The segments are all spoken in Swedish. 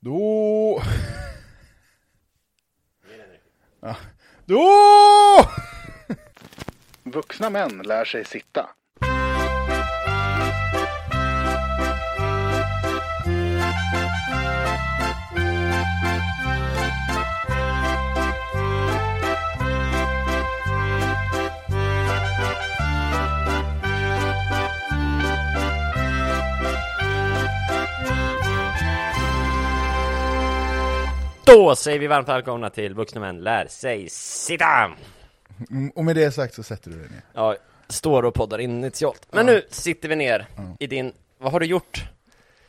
Då... Ja. Då... Vuxna män lär sig sitta. Då säger vi varmt välkomna till Vuxna Män Lär Sig Sitta! Mm, Och med det sagt så sätter du dig ner. Ja, står och poddar initialt. Men nu sitter vi ner i din, vad har du gjort?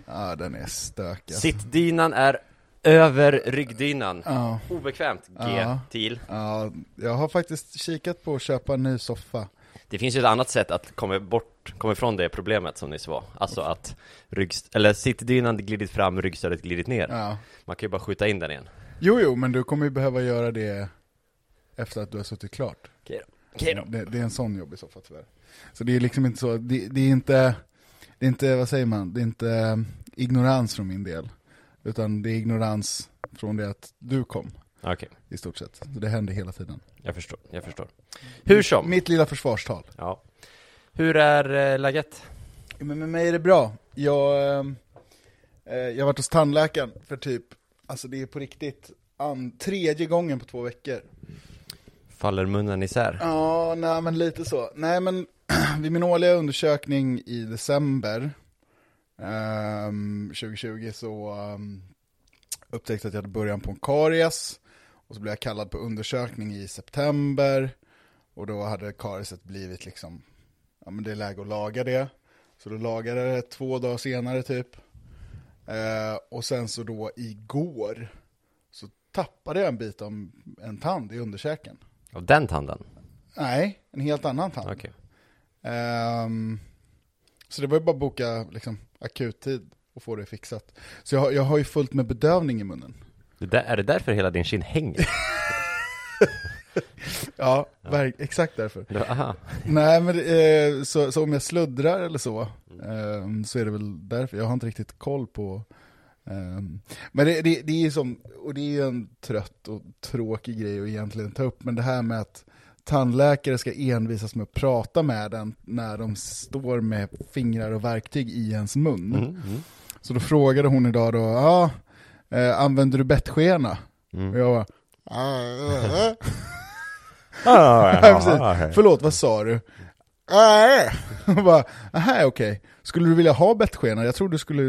Ja, den är stökig. alltså. Sittdynan är över ryggdynan. Ja, Obekvämt, G Ja. till. ja, jag har faktiskt kikat på att köpa en ny soffa. Det finns ju ett annat sätt att komma bort, komma ifrån det problemet som nyss var. Alltså att rygg, eller sittdynan glidit fram, ryggstödet glidit ner. Ja. Man kan ju bara skjuta in den igen. Jo, jo, men du kommer ju behöva göra det efter att du har suttit klart. Okej då. Okej då. Det, det är en sån jobbig soffa tyvärr. Så det är liksom inte så, det, det är inte, det är inte, vad säger man, det är inte eh, ignorans från min del. Utan det är ignorans från det att du kom, Okej, i stort sett. Så det händer hela tiden. jag förstår, jag förstår. Hur som, Mitt lilla försvarstal. ja. Hur är eh, läget? Men med mig är det bra. Jag, eh, eh, jag har varit hos tandläkaren för typ, alltså det är på riktigt, an, tredje gången på två veckor. Faller munnen isär? Ja, nej men lite så. Nej men, vid min årliga undersökning i december ehm, 2020 så um, upptäckte jag att jag hade början på en karies. Och så blev jag kallad på undersökning i september. Och då hade karieset blivit liksom, ja men det är läge att laga det. Så då lagade jag det två dagar senare typ. Eh, och sen så då igår så tappade jag en bit av en tand i underkäken. Av den tanden? Nej, en helt annan tand. Okej. Ehm, så det var ju bara att boka liksom, akuttid och få det fixat. Så jag, har- jag har ju fullt med bedövning i munnen. Det där, är det därför hela din kind hänger? Ja, verk- exakt därför. Aha. Nej, men eh, så, så om jag sluddrar eller så, ehm, så är det väl därför. Jag har inte riktigt koll på... ehm, men det, det, det är ju som, och det är en trött och tråkig grej att egentligen ta upp, men det här med att tandläkare ska envisas med att prata med en när de står med fingrar och verktyg i ens mun. Mm, mm. Så då frågade hon idag då, ja, eh, använder du bettskena? Mm. Och jag bara, "Ah, Ah, Ja, precis. Förlåt, vad sa du? Nej. Och bara, okej. Skulle du vilja ha bettskena? Jag tror du skulle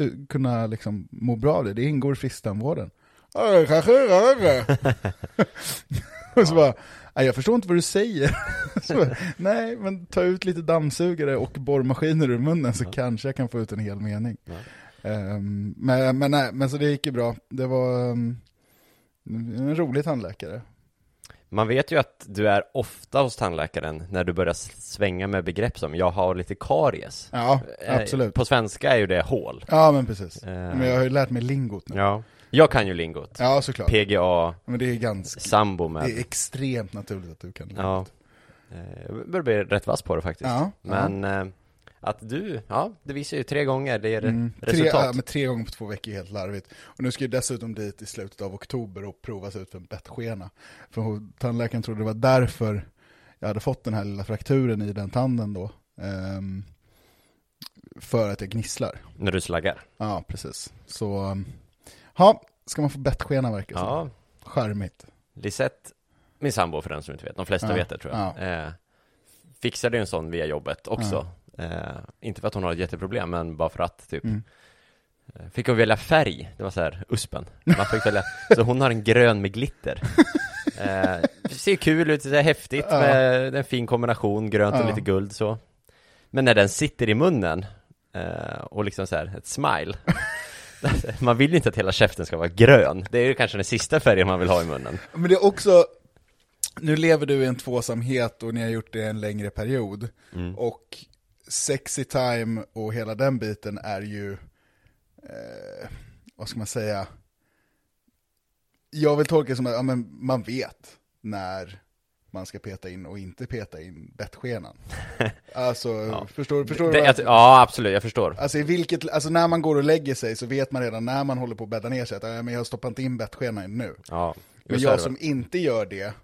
eh, kunna liksom må bra av det. Det ingår i frisktandvården. Ja. Och så bara, nej jag förstår inte vad du säger. Så nej, men ta ut lite dammsugare och borrmaskiner ur munnen så kanske jag kan få ut en hel mening. Ja. Ehm, men, men, nej, men så det gick ju bra. Det var um, en rolig tandläkare. Man vet ju att du är ofta hos tandläkaren när du börjar svänga med begrepp som jag har lite karies. Ja, Eh, absolut. På svenska är ju det hål. Ja, men precis. Eh. Men jag har ju lärt mig lingot nu. Ja. Jag kan ju lingot. Ja, såklart. PGA, Men det är ganska, sambo det är med. extremt naturligt att du kan lingot. Ja. Eh, Jag börjar bli rätt vass på det faktiskt. Ja, Men eh, att du, ja, det visar ju tre gånger, det ger Mm, tre, resultat. ja, men tre gånger på två veckor är helt larvigt. Och nu ska jag dessutom dit i slutet av oktober och provas ut för en bettskena. För tandläkaren trodde det var därför jag hade fått den här lilla frakturen i den tanden då. Ehm, för att jag gnisslar. När du slaggar. Ja, precis. Så, um, ja, ska man få bettskena verkar det. Ja, Charmigt. Lisette, min sambo för den som inte vet, de flesta Ja, vet det tror jag. Eh, fixade ju en sån via jobbet också. Eh, inte för att hon har ett jätteproblem, men bara för att typ Mm. eh, Fick hon välja färg, det var så här uspen. Man fick välja, så hon har en grön med glitter. Eh, ser kul ut, det är häftigt Ja. med en fin kombination, grönt och Ja. lite guld så. Men när den sitter i munnen eh, och liksom så här, ett smile. man vill ju inte att hela käften ska vara grön. Det är ju kanske den sista färgen man vill ha i munnen. Men det är också, nu lever du i en tvåsamhet och ni har gjort det en längre period. Mm. Och sexy time och hela den biten är ju, eh, vad ska man säga, jag vill tolka det som att ja, men man vet när man ska peta in och inte peta in bettskenan. Alltså, Ja. förstår, förstår du? Det, vad jag, ja, absolut, jag förstår. Alltså, i vilket, alltså när man går och lägger sig så vet man redan när man håller på att bädda ner sig att "Ja, men jag har stoppat inte in bettskenan nu. Ja, Men jag som inte gör det,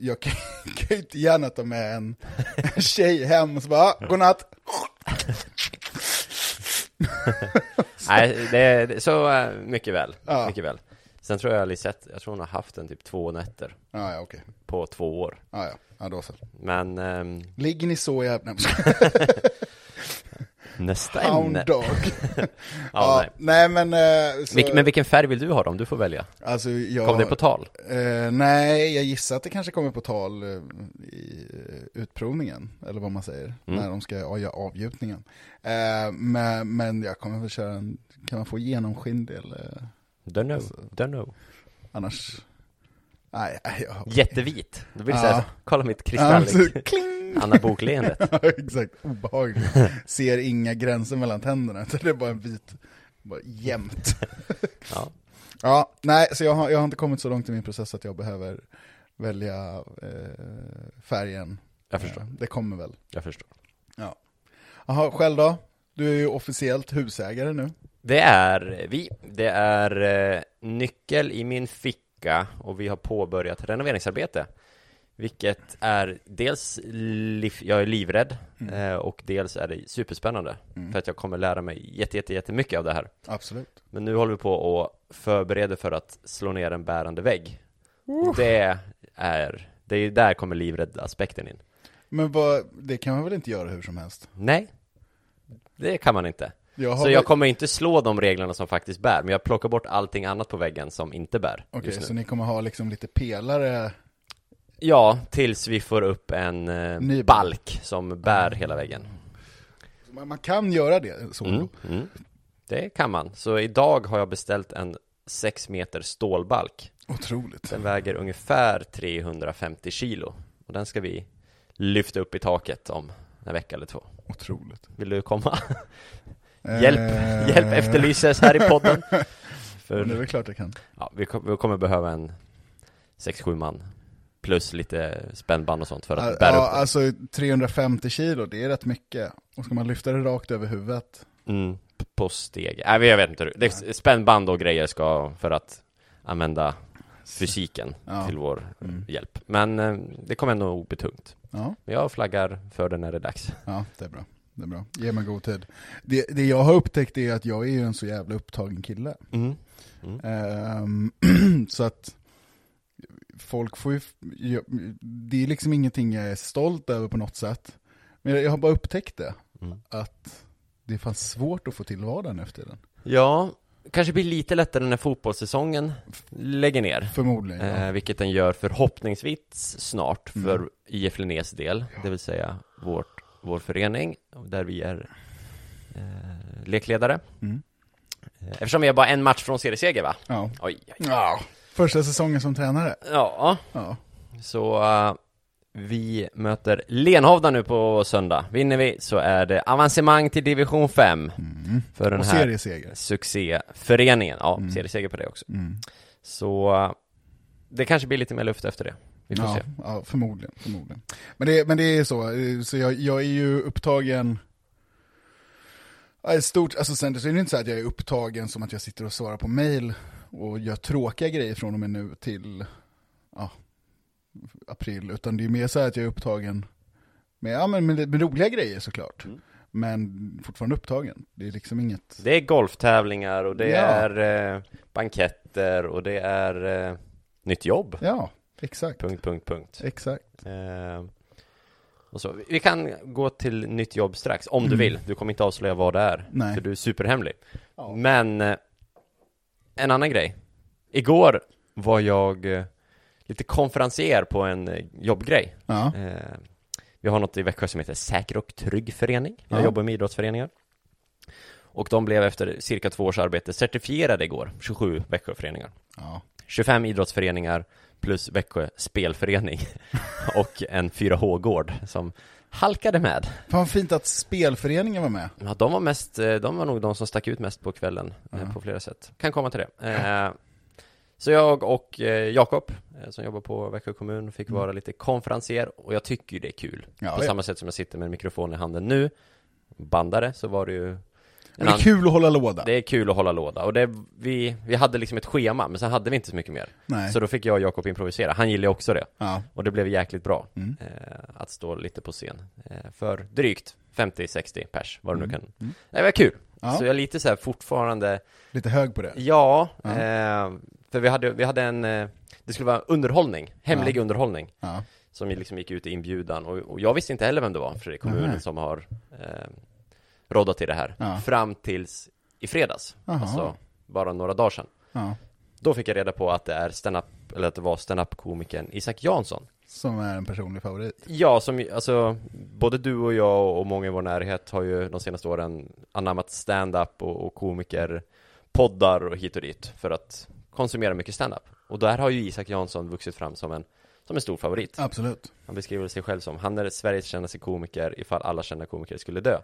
jag kan, kan ju inte gärna ta med en tjej hem och så bara, "Ah, godnatt. Nej, det, det, så äh, mycket väl, Ja. mycket väl. Sen tror jag Lisette, jag tror hon har haft den typ två nätter Ja, ja, okej. på två år. Ja, ja, ja, då så. Men ehm, Ligger ni så jävla... nästa Hound ämne. dog. Ja, Ja, nej. nej men... eh, Så, Vilk, men vilken färg vill du ha då, om du får välja? alltså, jag, Kom det på tal? Eh, nej, jag gissar att det kanske kommer på tal eh, i eh, utprovningen, eller vad man säger, Mm. när de ska göra avgjutningen. Eh, men, men jag kommer väl köra en, kan man få genomskinlig eller Don't know, Alltså- don't know. annars? Nej, jag... Jättevit. Då vill Ja. säga, kolla mitt kristalligt kling! Anna Book-leendet. Ja, exakt, obehagligt. Ser inga gränser mellan tänderna, det är bara en vit, bara jämnt. Ja. Ja, nej, så jag har, jag har inte kommit så långt i min process att jag behöver välja eh, färgen. Jag förstår, Eh, Det kommer väl. jag förstår. Jaha, själv då? Du är ju officiellt husägare nu. Det är vi. Det är eh, nyckel i min ficka och vi har påbörjat renoveringsarbete. Vilket är dels, liv, jag är livrädd eh, och dels är det superspännande. Mm. För att jag kommer lära mig jätte, jätte, jättemycket av det här. Absolut. Men nu håller vi på och förbereder för att slå ner en bärande vägg. Och det är, det är där kommer livrädd-aspekten in. Men vad, det kan man väl inte göra hur som helst? Nej, det kan man inte. Jag Så jag kommer inte slå de reglerna som faktiskt bär, men jag plockar bort allting annat på väggen som inte bär Okej, nu. så ni kommer ha liksom lite pelare? Ja, tills vi får upp en eh, Ny balk som bär hela väggen. Man man kan göra det så. Mm, mm. Det kan man. Så idag har jag beställt en 6 meter stålbalk. Otroligt. Den väger ungefär 350 kilo. Och den ska vi lyfta upp i taket om en vecka eller två. Otroligt. Vill du komma? Hjälp, Eh, hjälp efterlyses här i podden. Det är För väl klart jag kan. ja, vi, vi kommer behöva en 6-7 man. Plus lite spännband och sånt för att bära Ja, upp den. alltså 350 kilo, det är rätt mycket. Och ska man lyfta det rakt över huvudet? Mm, på steg. Nej, jag vet inte. Det spännband och grejer ska för att använda fysiken Ja. till vår Mm. hjälp. Men eh, det kommer ändå bli tungt. Ja, Men jag flaggar för det när det är dags. ja, det är bra. Det är bra. Ge mig god tid. Det, det jag har upptäckt är att jag är ju en så jävla upptagen kille. Mm. Ehm, så att folk får ju, det är liksom ingenting jag är stolt över på något sätt. Men jag, har bara upptäckt det, Mm. att det är fan svårt att få till vardagen efter den. Ja, kanske blir lite lättare när fotbollssäsongen lägger ner. Förmodligen. Ja. Eh, vilket den gör förhoppningsvis snart Mm. för IF Linnés del, det vill säga vårt, vår förening, där vi är eh, lekledare. Mm. Eh, Eftersom vi har bara en match från serieseger va? Ja. Oj, oj. ja. Första säsongen som tränare. Ja, Ja. så eh, vi möter Lenhovda nu på söndag. Vinner vi så är det avancemang till division 5 Mm. för den Och här serieseger. succéföreningen. Ja, Mm. serieseger på det också. Mm. Så eh, det kanske blir lite mer luft efter det. Vi får Ja, se. ja, förmodligen. förmodligen. Men, det, men det är så, eh, så jag, jag är ju upptagen stort, alltså sen så är det inte så att jag är upptagen som att jag sitter och svarar på mail och gör tråkiga grejer från och med nu till ja, april, utan det är mer så här att jag är upptagen med, ja, men med, med roliga grejer såklart. Mm. Men fortfarande upptagen. Det är liksom inget... Det är golftävlingar och det Ja. är eh, banketter och det är eh, nytt jobb. Ja, exakt. Punkt, punkt, punkt. Exakt. Eh, och så. Vi kan gå till nytt jobb strax, om du Mm. vill. Du kommer inte avslöja vad det är, Nej. för du är superhemlig. Ja. Men, eh, en annan grej. Igår var jag eh, lite konferencier på en eh, jobbgrej. Ja. Eh, vi har något i Växjö som heter Säker och trygg förening. Jag Ja. jobbar med idrottsföreningar. Och de blev efter cirka två års arbete certifierade igår, 27 Växjöföreningar. ja. 25 idrottsföreningar plus Växjö spelförening och en 4H-gård som halkade med. Fan vad fint att spelföreningen var med. Ja, de var mest, eh, de var nog de som stack ut mest på kvällen Ja. på flera sätt. Kan komma till det. Eh, Så jag och Jakob, som jobbar på Växjö kommun, fick Mm. vara lite konferenser och jag tycker det är kul. Ja, på ja. samma sätt som jag sitter med en mikrofon i handen nu, bandare, så var det ju Men det är kul att hålla låda. det är kul att hålla låda och det, vi, vi hade liksom ett schema, men sen hade vi inte så mycket mer. Nej. Så då fick jag och Jakob improvisera, han gillade också det. Ja. Och det blev jäkligt bra Mm. eh, att stå lite på scen eh, för drygt 50-60 pers, vad det nu Mm. kan. Mm. Det var kul. Ja. Så jag är lite så här fortfarande, Lite hög på det. ja, Ja. Eh, för vi hade, vi hade en, eh, det skulle vara underhållning, hemlig Ja. underhållning, som liksom gick ut i inbjudan och, och jag visste inte heller vem det var, för det är kommunen som har råddat till det här, Ja. fram tills i fredags, Jaha. alltså bara några dagar sedan. Ja. Då fick jag reda på att det är stand-up, eller att det var stand-up-komikern Isak Jansson Som är en personlig favorit. Ja, som alltså både du och jag och många i vår närhet har ju de senaste åren anammat stand-up och, och komiker poddar och hit och dit för att konsumera mycket stand-up. Och där har ju Isak Jansson vuxit fram som en, som en stor favorit. Absolut. Han beskriver sig själv som, han är Sveriges kändaste komiker ifall alla kända komiker skulle dö.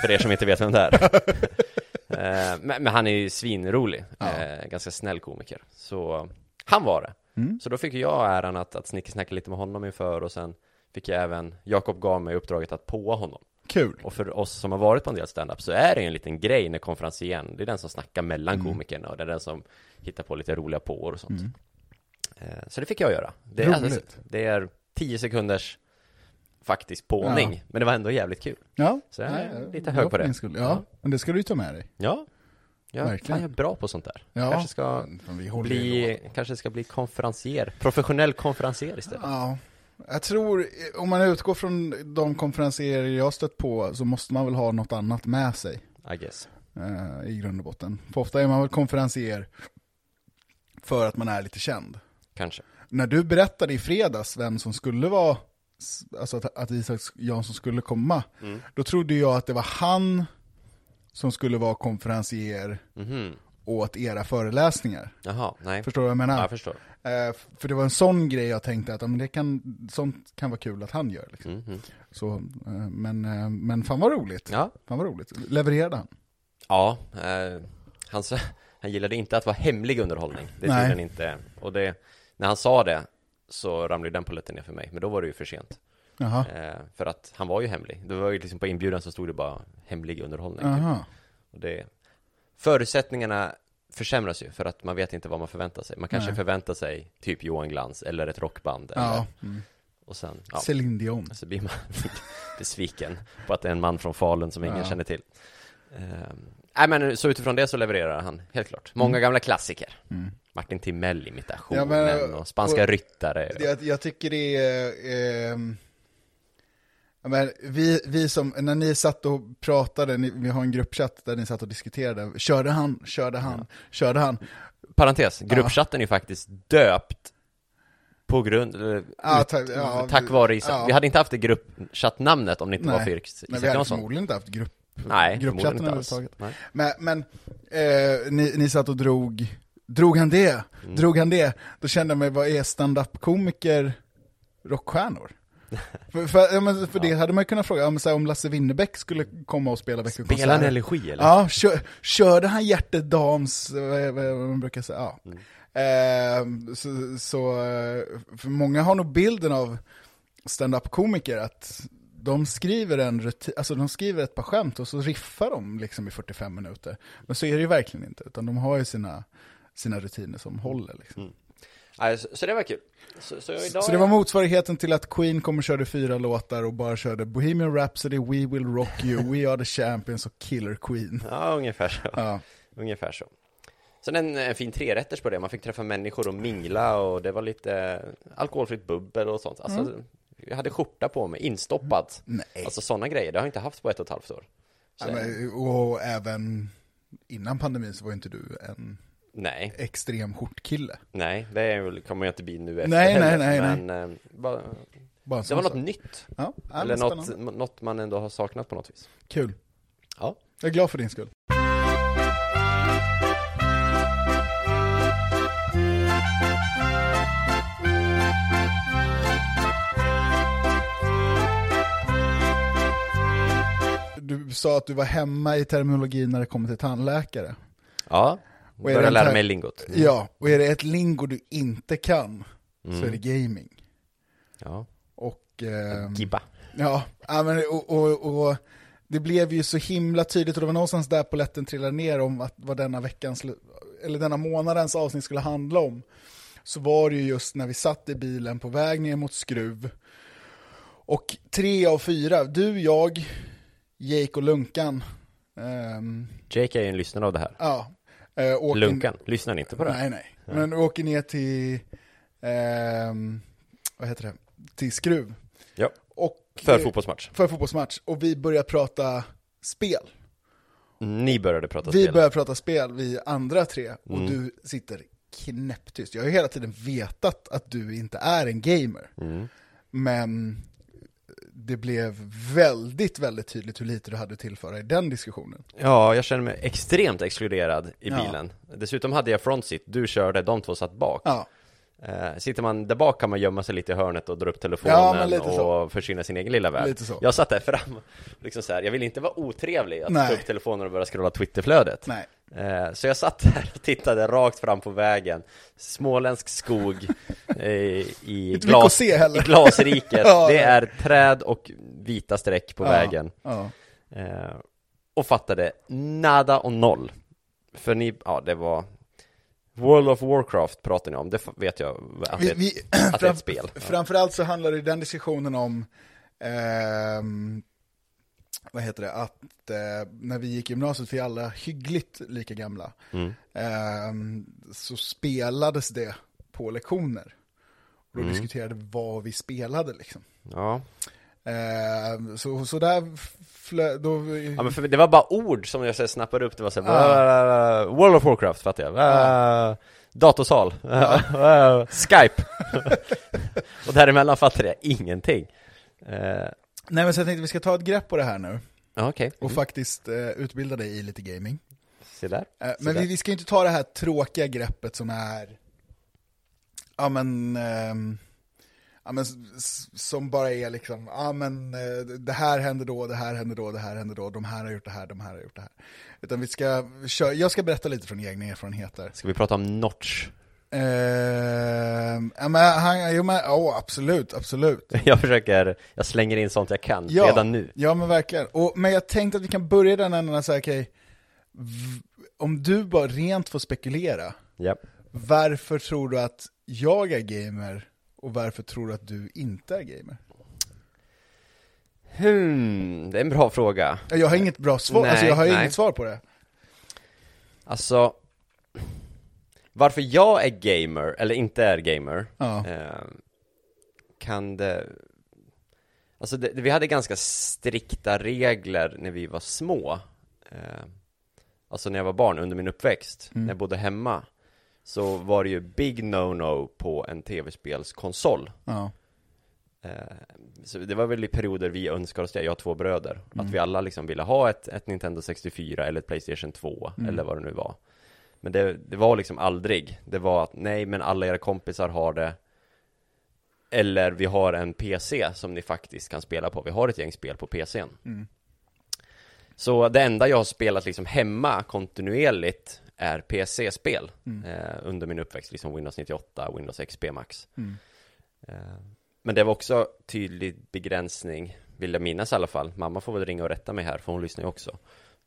För er som inte vet vem det är. Eh, men, men han är ju svinrolig, Ja. eh, ganska snäll komiker. Så han var det. Mm. Så då fick jag äran att, att snickesnacka lite med honom inför och sen fick jag även, Jakob gav mig uppdraget att påa honom. Kul. Och för oss som har varit på en del stand-up så är det ju en liten grej när konferencieren, det är den som snackar mellan Mm. komikerna och det är den som hittar på lite roliga påor och sånt. Mm. Eh, Så det fick jag göra. Det är, alltså, det är 10 sekunders faktisk påning, Ja. men det var ändå jävligt kul. Ja. Så jag är lite hög på det. Skull. Ja. Ja. men det ska du ju ta med dig. Ja, jag, Verkligen. fan, jag är bra på sånt där. Ja. Kanske ska bli, kanske ska bli konferencier, professionell konferencier istället. Ja, jag tror, om man utgår från de konferenser jag stött på, så måste man väl ha något annat med sig I guess. eh, i grund och botten. För ofta är man väl konferenser för att man är lite känd. Kanske. När du berättade i fredags vem som skulle vara, alltså att, att Isak Jansson skulle komma, Mm. då trodde jag att det var han som skulle vara konferencier Mhm. åt era föreläsningar. Jaha, nej. Förstår du vad jag menar? Ja, jag förstår. Eh, för det var en sån grej jag tänkte att men det kan, sånt kan vara kul att han gör. Liksom. Mhm. Så, eh, men, eh, men fan vad roligt. Ja, Fan vad roligt. Levererade han? ja. Eh, han, han gillade inte att vara hemlig underhållning. Det tyckte han inte. Och det, när han sa det så ramlade den polletten ner för mig. Men då var det ju för sent. Jaha. Eh, för att han var ju hemlig. Det var ju liksom på inbjudan så stod det bara hemlig underhållning. Typ. Jaha. Och det, förutsättningarna försämras ju för att man vet inte vad man förväntar sig. Man kanske Nej. förväntar sig typ Johan Glans eller ett rockband. Eller, Ja. Mm. Och sen, ja, Céline Dion. så blir man besviken på att det är en man från Falun som ingen Ja. känner till. Ehm, Nej men så utifrån det så levererar han, helt klart. Många gamla klassiker. Mm. Martin Timell imitationen Ja, och Spanska och- ryttare. Jag, jag tycker det är... ja, men vi, vi som, när ni satt och pratade, ni, vi har en gruppchatt där ni satt och diskuterade, körde han, körde han, körde han. Parentes, gruppchatten är ju faktiskt döpt på grund, Ja, ut, tack- ja, tack vare Isak. ja. Vi hade inte haft det gruppchattnamnet om det inte Nej. var för Isak Men vi hade Jansson. förmodligen inte haft grupp, Nej, gruppchatten överhuvudtaget. Nej. Men, men eh, ni, ni satt och drog, drog han det? Mm. Drog han det? Då kände jag mig, vad är stand-up-komiker rockstjärnor? för för, ja, men för det hade man ju kunnat fråga, ja, men så här, om Lasse Winnerbäck skulle komma och spela veckokonserter. Spelar han energi eller? Ja, kör, körde han hjärtedams, vad, vad man brukar säga, ja. Mm. Eh, så, så, eh, för många har nog bilden av stand-up-komiker att de skriver en rutin, alltså de skriver ett par skämt och så riffar de liksom i 45 minuter. Men så är det ju verkligen inte, utan de har ju sina, sina rutiner som håller liksom. Mm. Så det var kul. Så, så, idag Så det var motsvarigheten till att Queen kom och körde fyra låtar och bara körde Bohemian Rhapsody, We Will Rock You, We Are The Champions och Killer Queen. Ja, ungefär så. Ja. Ungefär så. Sen en, en fin trerätters på det, man fick träffa människor och mingla och det var lite alkoholfritt bubbel och sånt. Alltså, Mm. jag hade skjorta på mig, instoppad. Nej. Alltså sådana grejer, det har jag inte haft på ett och ett halvt år. Så, Ja, men, och även innan pandemin så var inte du en nej, extrem skjortkille. nej, det är väl- kommer jag inte bli nu efter Nej, nej, heller, nej, men eh, bara, Bara en det sån var något sak. nytt. Ja, ja, eller men något, spännande. något man ändå har saknat på något vis. Kul. Ja. Jag är glad för din skull. Du sa att du var hemma i terminologin när det kommer till tandläkare. Ja, Och Börja lära mig lingot. Ja, och är det ett lingo du inte kan, så Mm. är det gaming. Ja. Och, ehm, Gibba. ja, men, och, och, och det blev ju så himla tydligt, och det var någonstans där polletten trillade ner om att vad denna veckans, eller denna månadens avsnitt skulle handla om. Så var det ju just när vi satt i bilen på väg ner mot Skruv. Och tre av fyra, du, jag, Jake och Lunkan. ehm, Jake är ju en lyssnare av det här. ja, eh, åker- Lunkan, lyssnar ni inte på det? Nej, nej. Men vi åker ner till, ehm, vad heter det, till Skruv. Ja. Och, För eh, fotbollsmatch. För fotbollsmatch. Och vi börjar prata spel. Ni började prata Vi spel. börjar prata spel, vi andra tre. Och Mm. du sitter knäpptyst. Jag har ju hela tiden vetat att du inte är en gamer. Mm. Men det blev väldigt, väldigt tydligt hur lite du hade att tillföra i den diskussionen. Ja, jag känner mig extremt exkluderad i Ja. bilen. Dessutom hade jag front seat, du körde, de två satt bak. Ja, Eh, sitter man där bak kan man gömma sig lite i hörnet och dra upp telefonen Ja, så. och försvinna sin egen lilla värld. Jag satt där fram, liksom så här, jag ville inte vara otrevlig att Nej. ta upp telefonen och börja scrolla Twitterflödet. nej. Eh, så jag satt där och tittade rakt fram på vägen, småländsk skog eh, i, glas, i glasriket. Ja, det är träd och vita streck på Ja, vägen. Ja. Eh, och fattade nada och noll. För ni, ja det var World of Warcraft pratar ni om, det vet jag att det, Vi, är- vi, att det är ett spel. Framförallt så handlar det i den diskussionen om, ehm, vad heter det, att eh, när vi gick i gymnasiet, vi är alla hyggligt lika gamla, Mm. ehm, så spelades det på lektioner. Och då Mm. diskuterade vi vad vi spelade liksom. Ja. Ehm, så, så där flö, då, ja, men för det var bara ord som jag så snappade upp, det var så här, "Uh, World of Warcraft fattar jag, uh, datorsal, uh, Skype Och däremellan fattade jag ingenting Eh, nej men så jag tänkte vi ska ta ett grepp på det här nu Ja okej, och mm. faktiskt eh, utbilda dig i lite gaming. se där Eh, Så Men där. vi, vi ska ju inte ta det här tråkiga greppet som är, ja men, ehm, ja men s- s- som bara är liksom, ja men eh, det här händer då, det här händer då, det här händer då, de här har gjort det här, de här har gjort det här. Utan vi ska, köra, jag ska berätta lite från egna erfarenheter. Ska vi prata om Notch? Ehm, ja men han, jo men, ja absolut, absolut. Jag försöker, jag slänger in sånt jag kan Ja. redan nu Ja men verkligen. Och, men jag tänkte att vi kan börja den änden och säga, okej, om du bara rent får spekulera, Ja, Varför tror du att jag är gamer och varför tror du att du inte är gamer? hmm, det är en bra fråga Jag har inget bra svar, Nej, alltså jag har nej. inget svar på det. Alltså Varför jag är gamer, eller inte är gamer Ja. eh, Kan det Alltså det, vi hade ganska strikta regler när vi var små eh, Alltså när jag var barn under min uppväxt, Mm. när jag bodde hemma Så var det ju big no-no på en tv-spelskonsol Ja. Eh, Så det var väl i perioder vi önskade oss det, jag har två bröder Mm. Att vi alla liksom ville ha ett, ett Nintendo 64 eller ett Playstation 2 Mm. eller vad det nu var Men det, det var liksom aldrig. Det var att nej men alla era kompisar har det. Eller vi har en PC som ni faktiskt kan spela på. Vi har ett gäng spel på PCn Mm. Så det enda jag har spelat liksom hemma kontinuerligt är PC-spel Mm. eh, Under min uppväxt, liksom Windows 98, Windows XP Max. Mm. Eh, Men det var också tydlig begränsning, vill jag minnas i alla fall. Mamma får väl ringa och rätta mig här, för hon lyssnar ju också.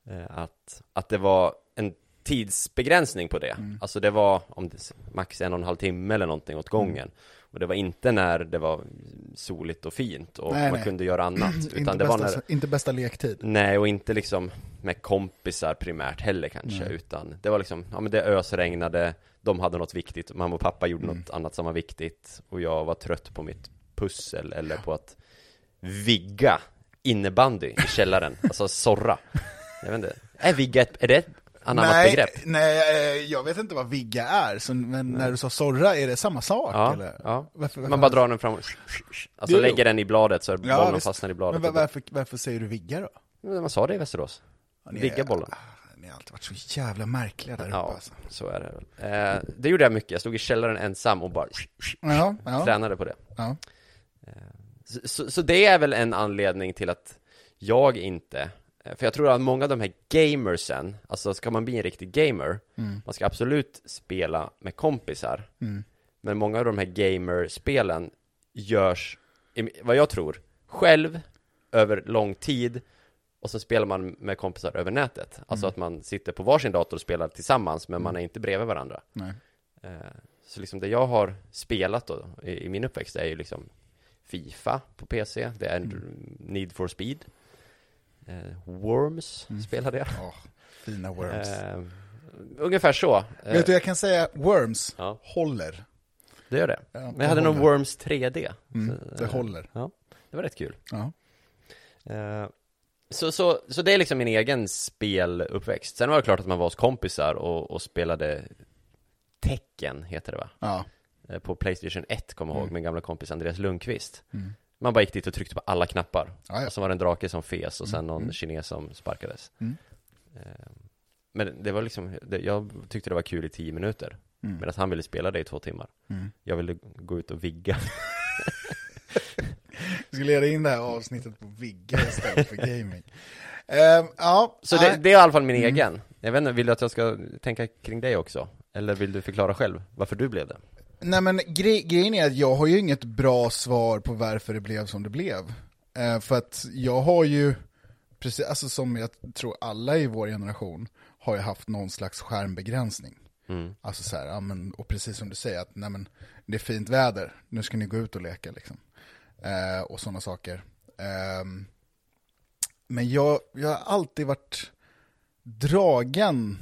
Eh, Att, att det var en tidsbegränsning på det Mm. Alltså det var om det, max en och en halv timme eller någonting åt gången Och det var inte när det var soligt och fint och Nej, man nej. kunde göra annat inte, Utan det var bästa, när, inte bästa lektid. nej och inte liksom med kompisar primärt heller kanske Nej. Utan det var liksom, ja men det ösregnade De hade något viktigt, mamma och pappa gjorde Mm. något annat som var viktigt Och jag var trött på mitt pussel eller på att vigga innebandy i källaren, alltså sorra Jag vet inte, är vigga ett, är det anammat nej, begrepp? nej, eh, jag vet inte vad vigga är, så, men när du sa sorra, är det samma sak? Ja, eller? ja. Varför, varför, Man bara drar den fram Alltså lägger den i bladet så Ja, bollen visst. fastnar i Men bladet var, varför, varför säger du vigga då? Men Man sa det i Västerås Ja, Vigga bollen ah, Ni har alltid varit så jävla märkliga där uppe Ja, alltså. så är det väl eh, Det gjorde jag mycket, jag stod i källaren ensam och bara Ja, ja, tränade på det ja. så, så, så det är väl en anledning till att jag inte Eh, För jag tror att många av de här gamersen, alltså ska man bli en riktig gamer, Mm. man ska absolut spela med kompisar. Mm. Men många av de här gamerspelen görs, vad jag tror, själv över lång tid och så spelar man med kompisar över nätet. Alltså Mm. att man sitter på varsin dator och spelar tillsammans men man Mm. är inte bredvid varandra. Nej. Eh, Så liksom det jag har spelat då i min uppväxt är ju liksom Fifa på PC, det är Mm. Need for Speed Worms Mm. spelade jag Åh, fina Worms. eh, Ungefär så eh, Vet du, jag kan säga Worms Ja, håller. det gör det Ja, Men jag hade någon håller. Worms 3D Mm, Så, det eh, håller. Ja, det var rätt kul Ja. Eh, så, så, så det är liksom min egen speluppväxt Sen var det klart att man var hos kompisar och, och spelade Tecken, heter det va? Ja. Eh, På Playstation 1, kommer jag ihåg, Mm. min gamla kompis Andreas Lundqvist Mm. Man bara gick dit och tryckte på alla knappar Ja, ja. Och så var det en drake som fes och sen Mm, någon mm. kines som sparkades Mm. Eh, Men det var liksom, jag tyckte det var kul i tio minuter Mm. Medan han ville spela det i två timmar Mm. Jag ville gå ut och vigga Vi ska leda in det här avsnittet på Vigga istället för gaming. Ehm, ja, Så det, det är i alla fall min Mm. egen Jag vet inte, vill du att jag ska tänka kring dig också? Eller vill du förklara själv varför du blev det? Nej men gre grejen är att jag har ju inget bra svar på varför det blev som det blev. Eh, för att jag har ju, precis, alltså som jag tror alla i vår generation, har ju haft någon slags skärmbegränsning. Mm. Alltså så här, ja, men, och precis som du säger, att nej, men, det är fint väder, nu ska ni gå ut och leka liksom. Eh, och sådana saker. Ehm, men jag, jag har alltid varit dragen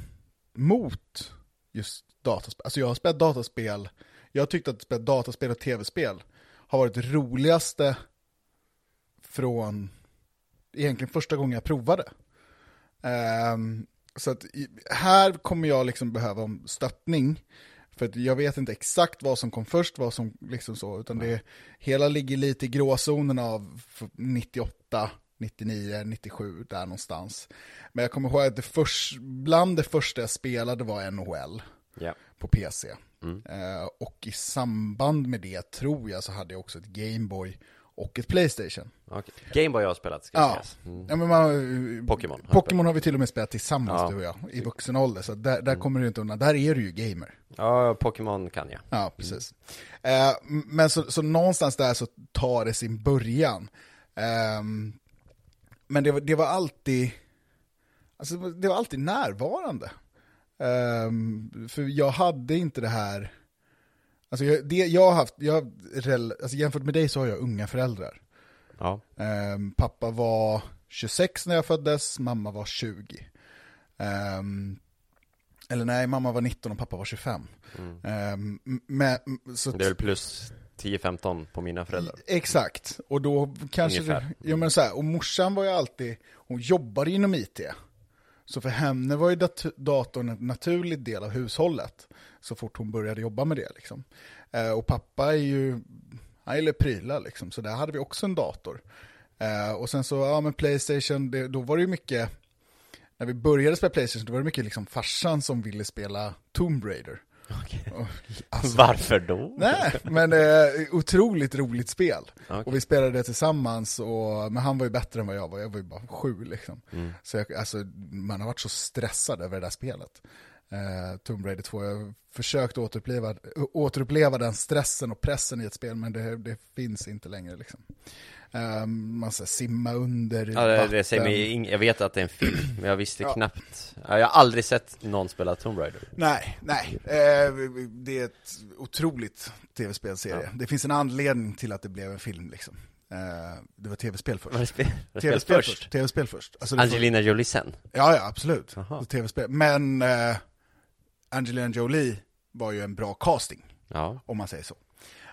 mot just dataspel. Alltså jag har spelat dataspel, jag har tyckt att spela dataspel och tv-spel har varit det roligaste från egentligen första gången jag provade. Ehm, så att här kommer jag liksom behöva stöttning. För att jag vet inte exakt vad som kom först, vad som liksom så, utan det hela ligger lite i gråzonen av f- 98, 99, 97, där någonstans. Men jag kommer ihåg att det först, bland det första jag spelade var NHL Ja på PC. Mm. Eh, och i samband med det tror jag så hade jag också ett Gameboy och ett Playstation. Okej. Gameboy har jag spelat, ska Ja. mm. Ja, men man, Pokémon har Pokémon har vi till och med spelat tillsammans Ja. du och jag, i vuxen ålder. Så där, där kommer du inte undan, där är du ju gamer. Ja, Pokémon kan jag Ja, precis. Eh, m- men så, så någonstans där så tar det sin början. Ehm, men det, var- det var alltid, alltså det var alltid närvarande. Ehm, för jag hade inte det här, alltså jag, det, jag har haft, jag, alltså jämfört med dig så har jag unga föräldrar. Ja, Ehm, pappa var 26 när jag föddes, mamma var 20. Ehm, eller nej, mamma var 19 och pappa var 25. mm. Men, så det är väl plus 10-15 på mina föräldrar Exakt, och då kanske Ungefär. det, jo men så här, och morsan var ju alltid, hon jobbade inom IT. Så för henne var ju dat- datorn en naturlig del av hushållet, så fort hon började jobba med det liksom. Eh, och pappa är ju, han gillar prylar liksom, så där hade vi också en dator. Eh, och sen så, ja men Playstation, det, då var det ju mycket, när vi började spela Playstation, då var det mycket liksom farsan som ville spela Tomb Raider. Och, alltså, Varför då? Nej, men eh, otroligt roligt spel. Okej. Och vi spelade det tillsammans, och, men han var ju bättre än vad jag var, jag var ju bara sju liksom. Mm. Så jag, alltså, man har varit så stressad över det där spelet. Eh, Tomb Raider 2, jag har försökt återuppleva, återuppleva den stressen och pressen i ett spel, men det, det finns inte längre liksom. Eh, man ska simma under Ja, det, det säger mig jag vet att det är en film, men jag visste Ja. knappt ja, Jag har aldrig sett någon spela Tomb Raider Nej, nej. Eh, det är ett otroligt tv-spelserie. Ja. Det finns en anledning till att det blev en film liksom. Eh, det var tv-spel först. TV-spel först? först. TV-spel först. Alltså, Angelina Jolie sen? Ja, ja, absolut. TV-spel. Men eh, Angelina Jolie var ju en bra casting, Ja om man säger så.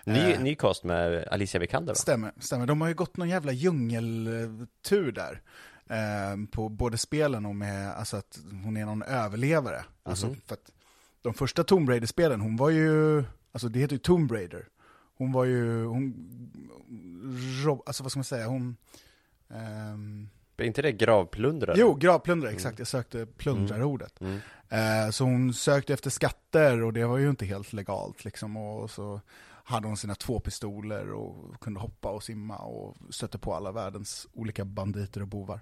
Ny, Eh. ny cast med Alicia Vikander va? Stämmer, stämmer. De har ju gått någon jävla djungeltur där. Eh, på både spelen och med, alltså att hon är någon överlevare. Alltså Mhm. för att de första Tomb Raider-spelen, hon var ju, alltså det heter ju Tomb Raider. Hon var ju, hon, rob, alltså vad ska man säga, hon, ehm, Är inte det gravplundrare? jo, gravplundrare, exakt, jag sökte plundrarordet. mm. Eh, så hon sökte efter skatter och det var ju inte helt legalt liksom. Och så hade hon sina två pistoler och kunde hoppa och simma och stötte på alla världens olika banditer och bovar.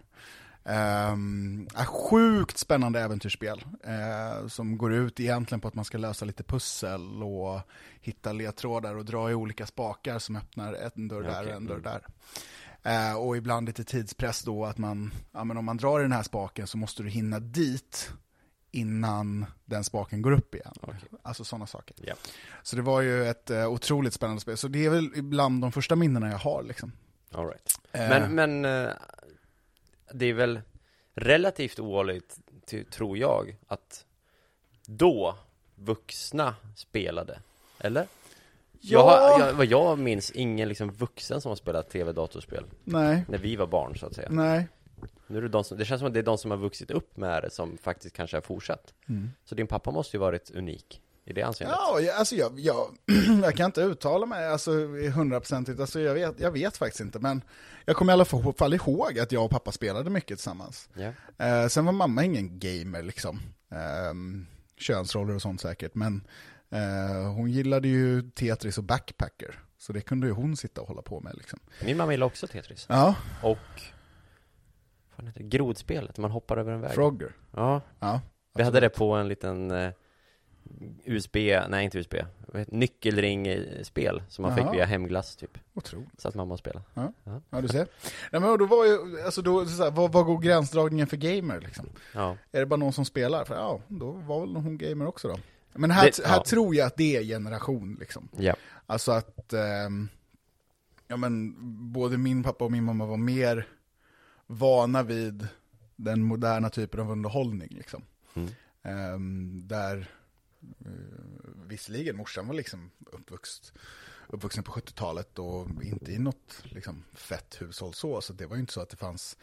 Um, sjukt spännande äventyrsspel uh, som går ut egentligen på att man ska lösa lite pussel och hitta ledtrådar och dra i olika spakar som öppnar en dörr där och en dörr där. Uh, och ibland lite tidspress då att man, ja men om man drar i den här spaken så måste du hinna dit innan den spaken går upp igen. Okay. Alltså sådana saker. Yeah. Så det var ju ett uh, otroligt spännande spel. Så det är väl ibland de första minnena jag har liksom. All right. Men, men det är väl relativt ovanligt, tror jag, att då vuxna spelade, eller? Ja. Jag har, jag, vad jag minns, ingen liksom vuxen som har spelat tv-datorspel Nej När vi var barn så att säga Nej Nu är det de som, det känns som att det är de som har vuxit upp med det som faktiskt kanske har fortsatt mm. Så din pappa måste ju varit unik i det anseendet? Ja, alltså jag, jag, jag kan inte uttala mig alltså, hundraprocentigt, alltså jag vet, jag vet faktiskt inte, men jag kommer i alla fall ihåg att jag och pappa spelade mycket tillsammans. Yeah. Eh, sen var mamma ingen gamer liksom, eh, könsroller och sånt säkert, men eh, hon gillade ju Tetris och Backpacker, så det kunde ju hon sitta och hålla på med liksom. Min mamma gillade också Tetris. Ja. Och, vad heter det, grodspelet, man hoppar över en väg. Frogger. Ja. ja Vi hade det på en liten eh, USB, nej inte USB, nyckelringspel som man Jaha. fick via hemglass typ. Otroligt. Så att mamma spela. Ja, ja. ja du ser. Nej men då var ju, alltså då, så här, vad, vad går gränsdragningen för gamer liksom? Ja. Är det bara någon som spelar? För ja, då var väl hon gamer också då. Men här, det, här ja. tror jag att det är generation liksom. Ja. Alltså att, um, ja men både min pappa och min mamma var mer vana vid den moderna typen av underhållning liksom. Mm. Um, där Eh, visserligen, morsan var liksom uppvuxen, uppvuxen på 70-talet och inte i något liksom, fett hushåll så, så det var ju inte så att det fanns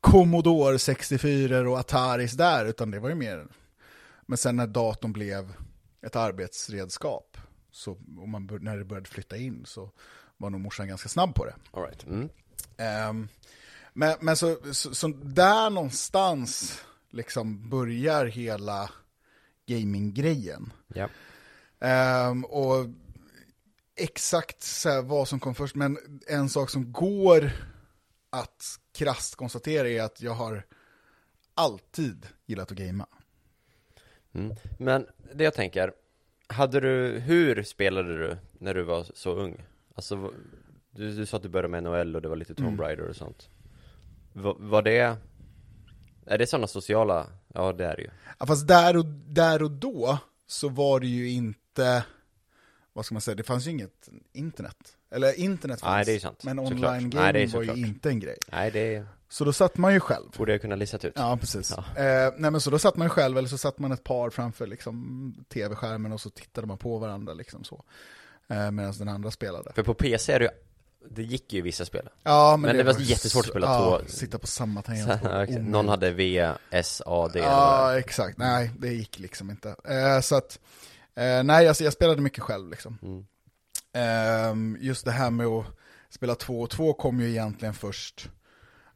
Commodore 64 och Ataris där, utan det var ju mer... Men sen när datorn blev ett arbetsredskap, så, och man, när det började flytta in, så var nog morsan ganska snabb på det. All right. Mm. Um, men, men så, så, så, där någonstans liksom börjar hela gaminggrejen. Ja. Um, och exakt så vad som kom först, men en sak som går att krast konstatera är att jag har alltid gillat att gamea. Mm. Men det jag tänker, hade du, hur spelade du när du var så ung? Alltså, du, du sa att du började med NHL och det var lite Tomb mm. Raider och sånt. Var, det, är det sådana sociala Ja, det är det ju. Ja, fast där och, där och då så var det ju inte, vad ska man säga, det fanns ju inget internet. Eller internet fanns, Nej, det är sant. men online gaming var ju inte en grej. Nej, det är... Så då satt man ju själv. Borde jag kunna listat ut. Ja, precis. Ja. Eh, nej men så då satt man ju själv, eller så satt man ett par framför liksom tv-skärmen och så tittade man på varandra liksom så. Eh, Medan den andra spelade. För på PC är det ju det gick ju i vissa spel. Ja, men, men det, det, var jättesvårt att spela ja, två. sitta på samma tangentbord. Någon hade V, S, A, D. Ja, exakt. Nej, det gick liksom inte. Eh, så att, eh, nej, alltså jag spelade mycket själv liksom. Mm. Eh, just det här med att spela två och två kom ju egentligen först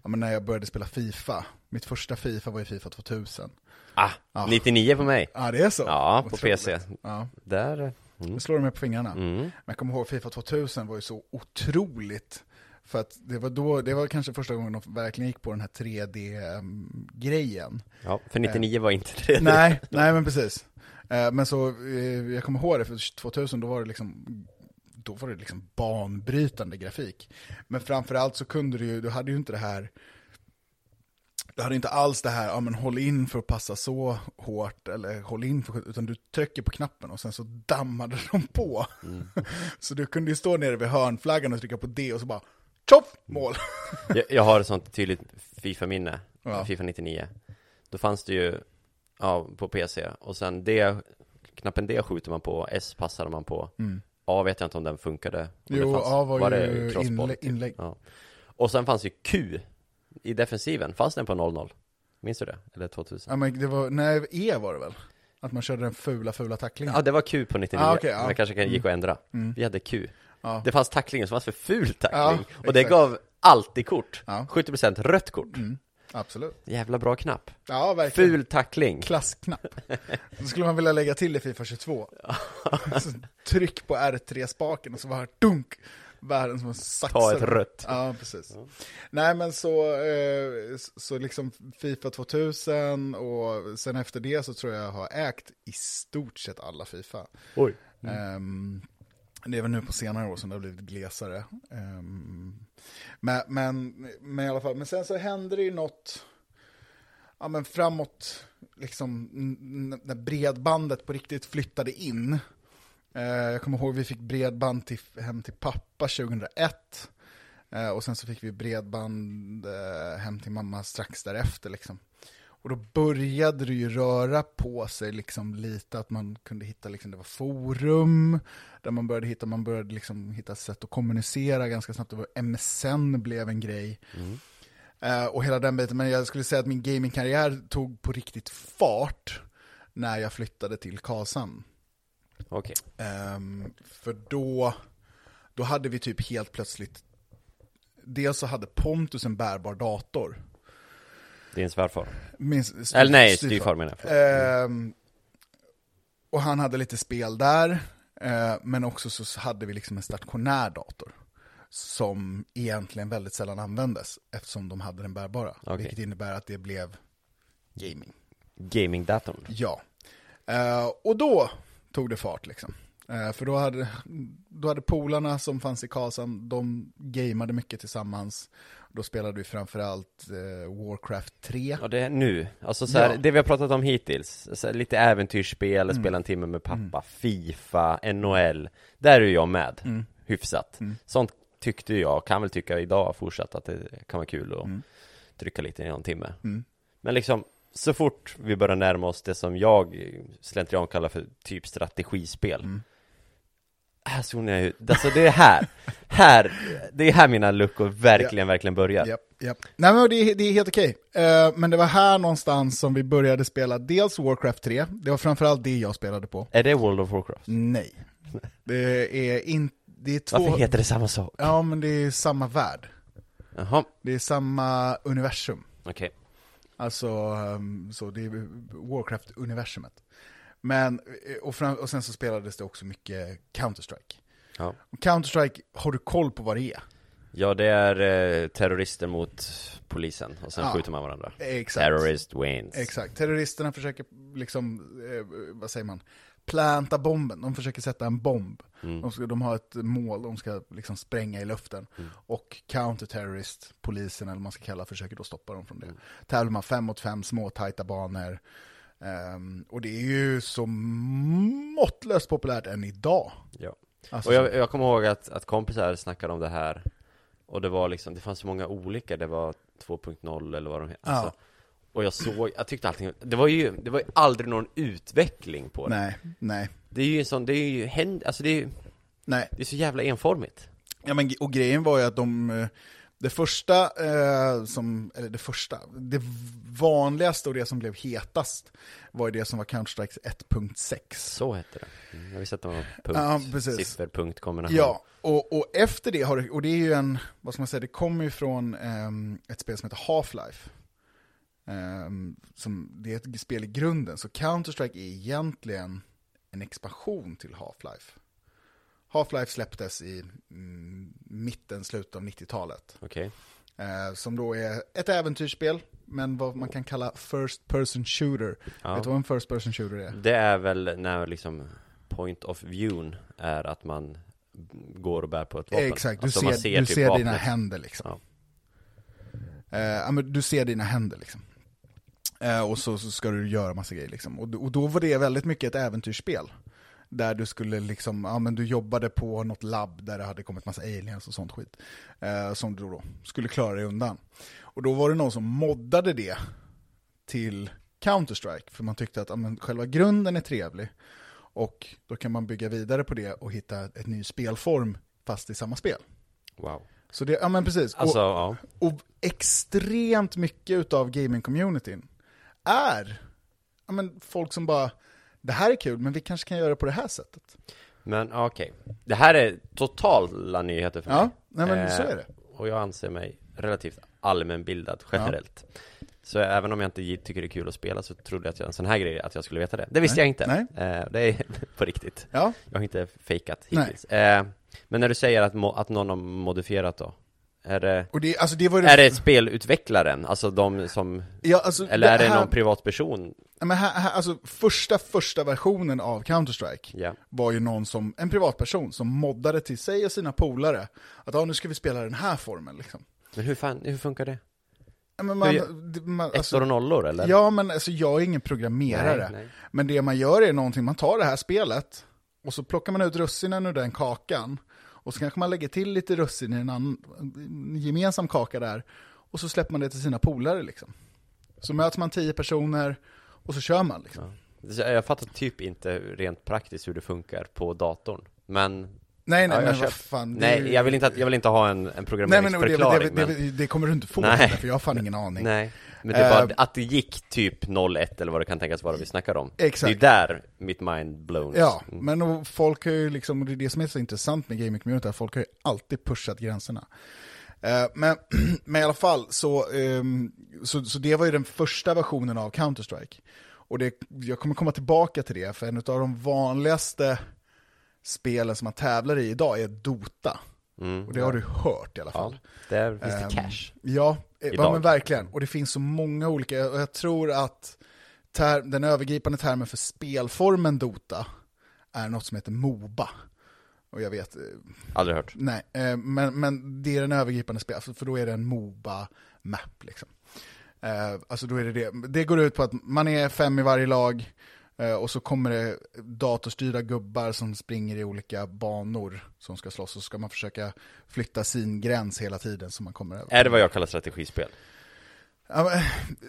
ja, men när jag började spela Fifa. Mitt första Fifa var ju Fifa 2000. Ah, ah. 99 på mig. Ja, det är så. Ja, på PC. Ja. Där Mm. Det slår mig på fingrarna. Mm. Men jag kommer ihåg Fifa 2000 var ju så otroligt för att det var då, det var kanske första gången de verkligen gick på den här 3D-grejen. Ja, för 99 var inte 3D. Nej, nej men precis. Eh, men så, eh, jag kommer ihåg det, för 2000 då var det liksom då var det liksom banbrytande grafik. Men framförallt så kunde du ju, du hade ju inte det här du hade inte alls det här, ja men håll in för att passa så hårt, eller håll in för utan du trycker på knappen och sen så dammade de på. Mm. så du kunde ju stå nere vid hörnflaggan och trycka på det och så bara, tjoff, mål. jag, jag, har ett sånt tydligt Fifa-minne, ja. Fifa 99. Då fanns det ju, ja, på PC, och sen det, knappen D skjuter man på, S passade man på. Mm. A vet jag inte om den funkade. Om jo, fanns, A var, var ju inlä inlägg. Ja. Och sen fanns ju Q i defensiven, fanns den på 0-0? Minns du det? Eller 2000? Ja men det var, nej E var det väl? Att man körde den fula, fula tacklingen Ja det var Q på 99, ah, okay, ja. men kanske gick att mm. ändra mm. Vi hade Q ja. Det fanns tacklingen som fanns för ful tackling, ja, och det gav alltid kort ja. 70% rött kort mm. Absolut Jävla bra knapp Ja verkligen Ful tackling Klassknapp Då skulle man vilja lägga till i Fifa 22 Tryck på R3-spaken och så var det dunk Världen som en saxare. Ta ett rött. Ja, precis. Ja. Nej men så, eh, så liksom Fifa 2000 och sen efter det så tror jag har ägt i stort sett alla Fifa. Oj. Ehm, det är väl nu på senare år som det har blivit glesare. Ehm, men, men, men i alla fall, men sen så hände det ju något, ja men framåt, liksom när bredbandet på riktigt flyttade in. Eh, jag kommer ihåg vi fick bredband till, hem till pappa 2001. Eh, och sen så fick vi bredband eh, hem till mamma strax därefter liksom. Och då började det ju röra på sig liksom lite att man kunde hitta, liksom, det var forum, där man började hitta, man började liksom hitta sätt att kommunicera ganska snabbt. Det var MSN blev en grej. Mm. Och hela den biten, men jag skulle säga att min gamingkarriär tog på riktigt fart när jag flyttade till Karlshamn. Okej. Ehm, för då, då hade vi typ helt plötsligt, dels så hade Pontus en bärbar dator. Din svärfar. Min styr- Eller nej, styvfar. menar jag. Ehm, och han hade lite spel där, eh, men också så hade vi liksom en stationär dator. Som egentligen väldigt sällan användes, eftersom de hade den bärbara. Okej. Vilket innebär att det blev gaming. Gamingdatorn. Ja. Eh, och då tog det fart liksom. Eh, för då hade, då hade polarna som fanns i Karlshamn, de gameade mycket tillsammans. Då spelade vi framförallt eh, Warcraft 3. Ja, det är nu. Alltså så här, Ja. det vi har pratat om hittills. Här, lite äventyrsspel, Mm. spela en timme med pappa, Fifa, NHL. Där är jag med. Mm. Hyfsat. Mm. Sånt tyckte jag, kan väl tycka idag fortsatt att det kan vara kul att Mm. trycka lite i någon timme. Mm. Men liksom, så fort vi börjar närma oss det som jag slentrian kallar för typ strategispel. Mm. Här zonar jag ut. Alltså det är här. här, det är här mina luckor verkligen, verkligen börjar. Japp, japp. Nej men det är, det är helt okej. Eh, men det var här någonstans som vi började spela dels Warcraft 3, det var framförallt det jag spelade på. Är det World of Warcraft? Nej. Det är inte, det är två... Varför heter det samma sak? Ja men det är samma värld. Jaha, Det är samma universum. okej. Alltså, ehm, så det är Warcraft-universumet. Men, eh, och, fram, och sen så spelades det också mycket Counter-Strike. Ja. Counter-Strike, har du koll på vad det är? Ja, det är eh, terrorister mot polisen och sen Ja. skjuter man varandra. Exakt. Terrorist wins. Exakt. Terroristerna försöker liksom, eh, vad säger man, planta bomben. De försöker sätta en bomb. Mm. De, ska, de har ett mål, de ska liksom spränga i luften. Mm. Och counter-terrorist, polisen eller vad man ska kalla, försöker då stoppa dem från det. Mm. Tävlar man fem mot fem, små tajta banor. Ehm, och det är ju så måttlöst populärt än idag. Ja. Alltså, Och jag, jag kommer ihåg att, att kompisar snackade om det här Och det var liksom, det fanns så många olika, det var 2.0 eller vad de heter alltså, Och jag såg, jag tyckte allting, det var ju, det var ju aldrig någon utveckling på det nej, nej, Det är ju en sån, det är ju, händ- alltså det är ju, nej. det är så jävla enformigt Ja, men, och grejen var ju att de, eh, det första, eh, som, eller det första, det vanligaste och det som blev hetast var ju det som var Counter-Strike 1.6. Så hette det mm, Jag visste att det var punkt, Ja, precis. siffer, punkt, kombination Ja, och, och efter det har det, och det är ju en, vad ska man säga, det kommer ju från ehm, ett spel som heter Half-Life. Ehm, som, det är ett spel i grunden, så Counter-Strike är egentligen en expansion till Half-Life. Half-Life släpptes i mm, mitten, slutet av 90-talet. Okej, Eh, som då är ett äventyrsspel, men vad man kan kalla first person shooter. ja. Vet du vad en first person shooter är? Det är väl när liksom point of view är att man går och bär på ett vapen Exakt, du Alltså, ser, man du typ ser dina händer liksom. Ja. Men du ser dina händer liksom. Eh, och så, så ska du göra massa grejer liksom. Och, och då var det väldigt mycket ett äventyrsspel. Där du skulle liksom, ja men du jobbade på något labb där det hade kommit massa aliens och sånt skit. Eh, som du då skulle klara dig undan. Och då var det någon som moddade det till Counter-Strike. För man tyckte att ja, men, själva grunden är trevlig. Och då kan man bygga vidare på det och hitta ett ny spelform fast i samma spel. Wow Så det, ja men precis. Alltså, och, ja och extremt mycket utav gaming-communityn är ja, men folk som bara, det här är kul, men vi kanske kan göra det på det här sättet. Men okej, det här är totala nyheter för mig Ja, nej men Eh, så är det. Och jag anser mig relativt allmänbildad generellt Så även om jag inte tycker det är kul att spela så trodde jag att jag, en sån här grej, att jag skulle veta det. Det visste Nej. jag inte. Nej. Eh, det är på riktigt. Ja, Jag har inte fejkat Nej. hittills. Eh, men när du säger att, att någon har modifierat då? Är det, och det, alltså det var ju är det spelutvecklaren? Alltså de som, ja, alltså, eller är det här, någon privatperson? Men här, här, alltså första, första versionen av Counter-Strike Ja. var ju någon som, en privatperson som moddade till sig och sina polare att ja, nu ska vi spela den här formen liksom. Men hur fan, hur funkar det? Ja, men man, Hur det- man, Ettor alltså, och nollor eller? ja men alltså jag är ingen programmerare. Nej, nej. Men det man gör är någonting, man tar det här spelet och så plockar man ut russinen ur den kakan. Och så kanske man lägger till lite russin i en, annan, en gemensam kaka där. Och så släpper man det till sina polare liksom. Så möts man tio personer och så kör man liksom. Ja. Jag fattar typ inte rent praktiskt hur det funkar på datorn. Men, Nej, nej, Ja, men vad fan. är ju- nej, jag vill inte, att, jag vill inte ha en, en Nej, men det, programmeringsförklaring. det, det, det kommer du inte få, Nej. för jag har fan ingen aning. nej, men det är Eh, bara att det gick typ 01 eller vad det kan tänkas vara vi snackar om. Exakt. Det är där mitt mind blown. Ja, Mm. men och folk har ju liksom, och det är det som är så intressant med gaming community, att folk har ju alltid pushat gränserna. Eh, men, men i alla fall, så, ehm, så, så det var ju den första versionen av Counter-Strike. Och det, jag kommer komma tillbaka till det, för en av de vanligaste spelen som man tävlar i idag är Dota. Mm. Och det har du hört i alla Ja, fall. där finns det Ehm, cash. Ja, ja men verkligen. Och det finns så många olika, och jag tror att ter, den övergripande termen för spelformen Dota är något som heter Moba. Och jag vet, eh, Aldrig hört. nej, eh, men, men det är den övergripande spel, för för då är det en Moba-map liksom. Eh, Alltså då är det det, det går ut på att man är fem i varje lag, Eh, och så kommer det datorstyrda gubbar som springer i olika banor som ska slåss, och så ska man försöka flytta sin gräns hela tiden som man kommer över. Är det vad jag kallar strategispel?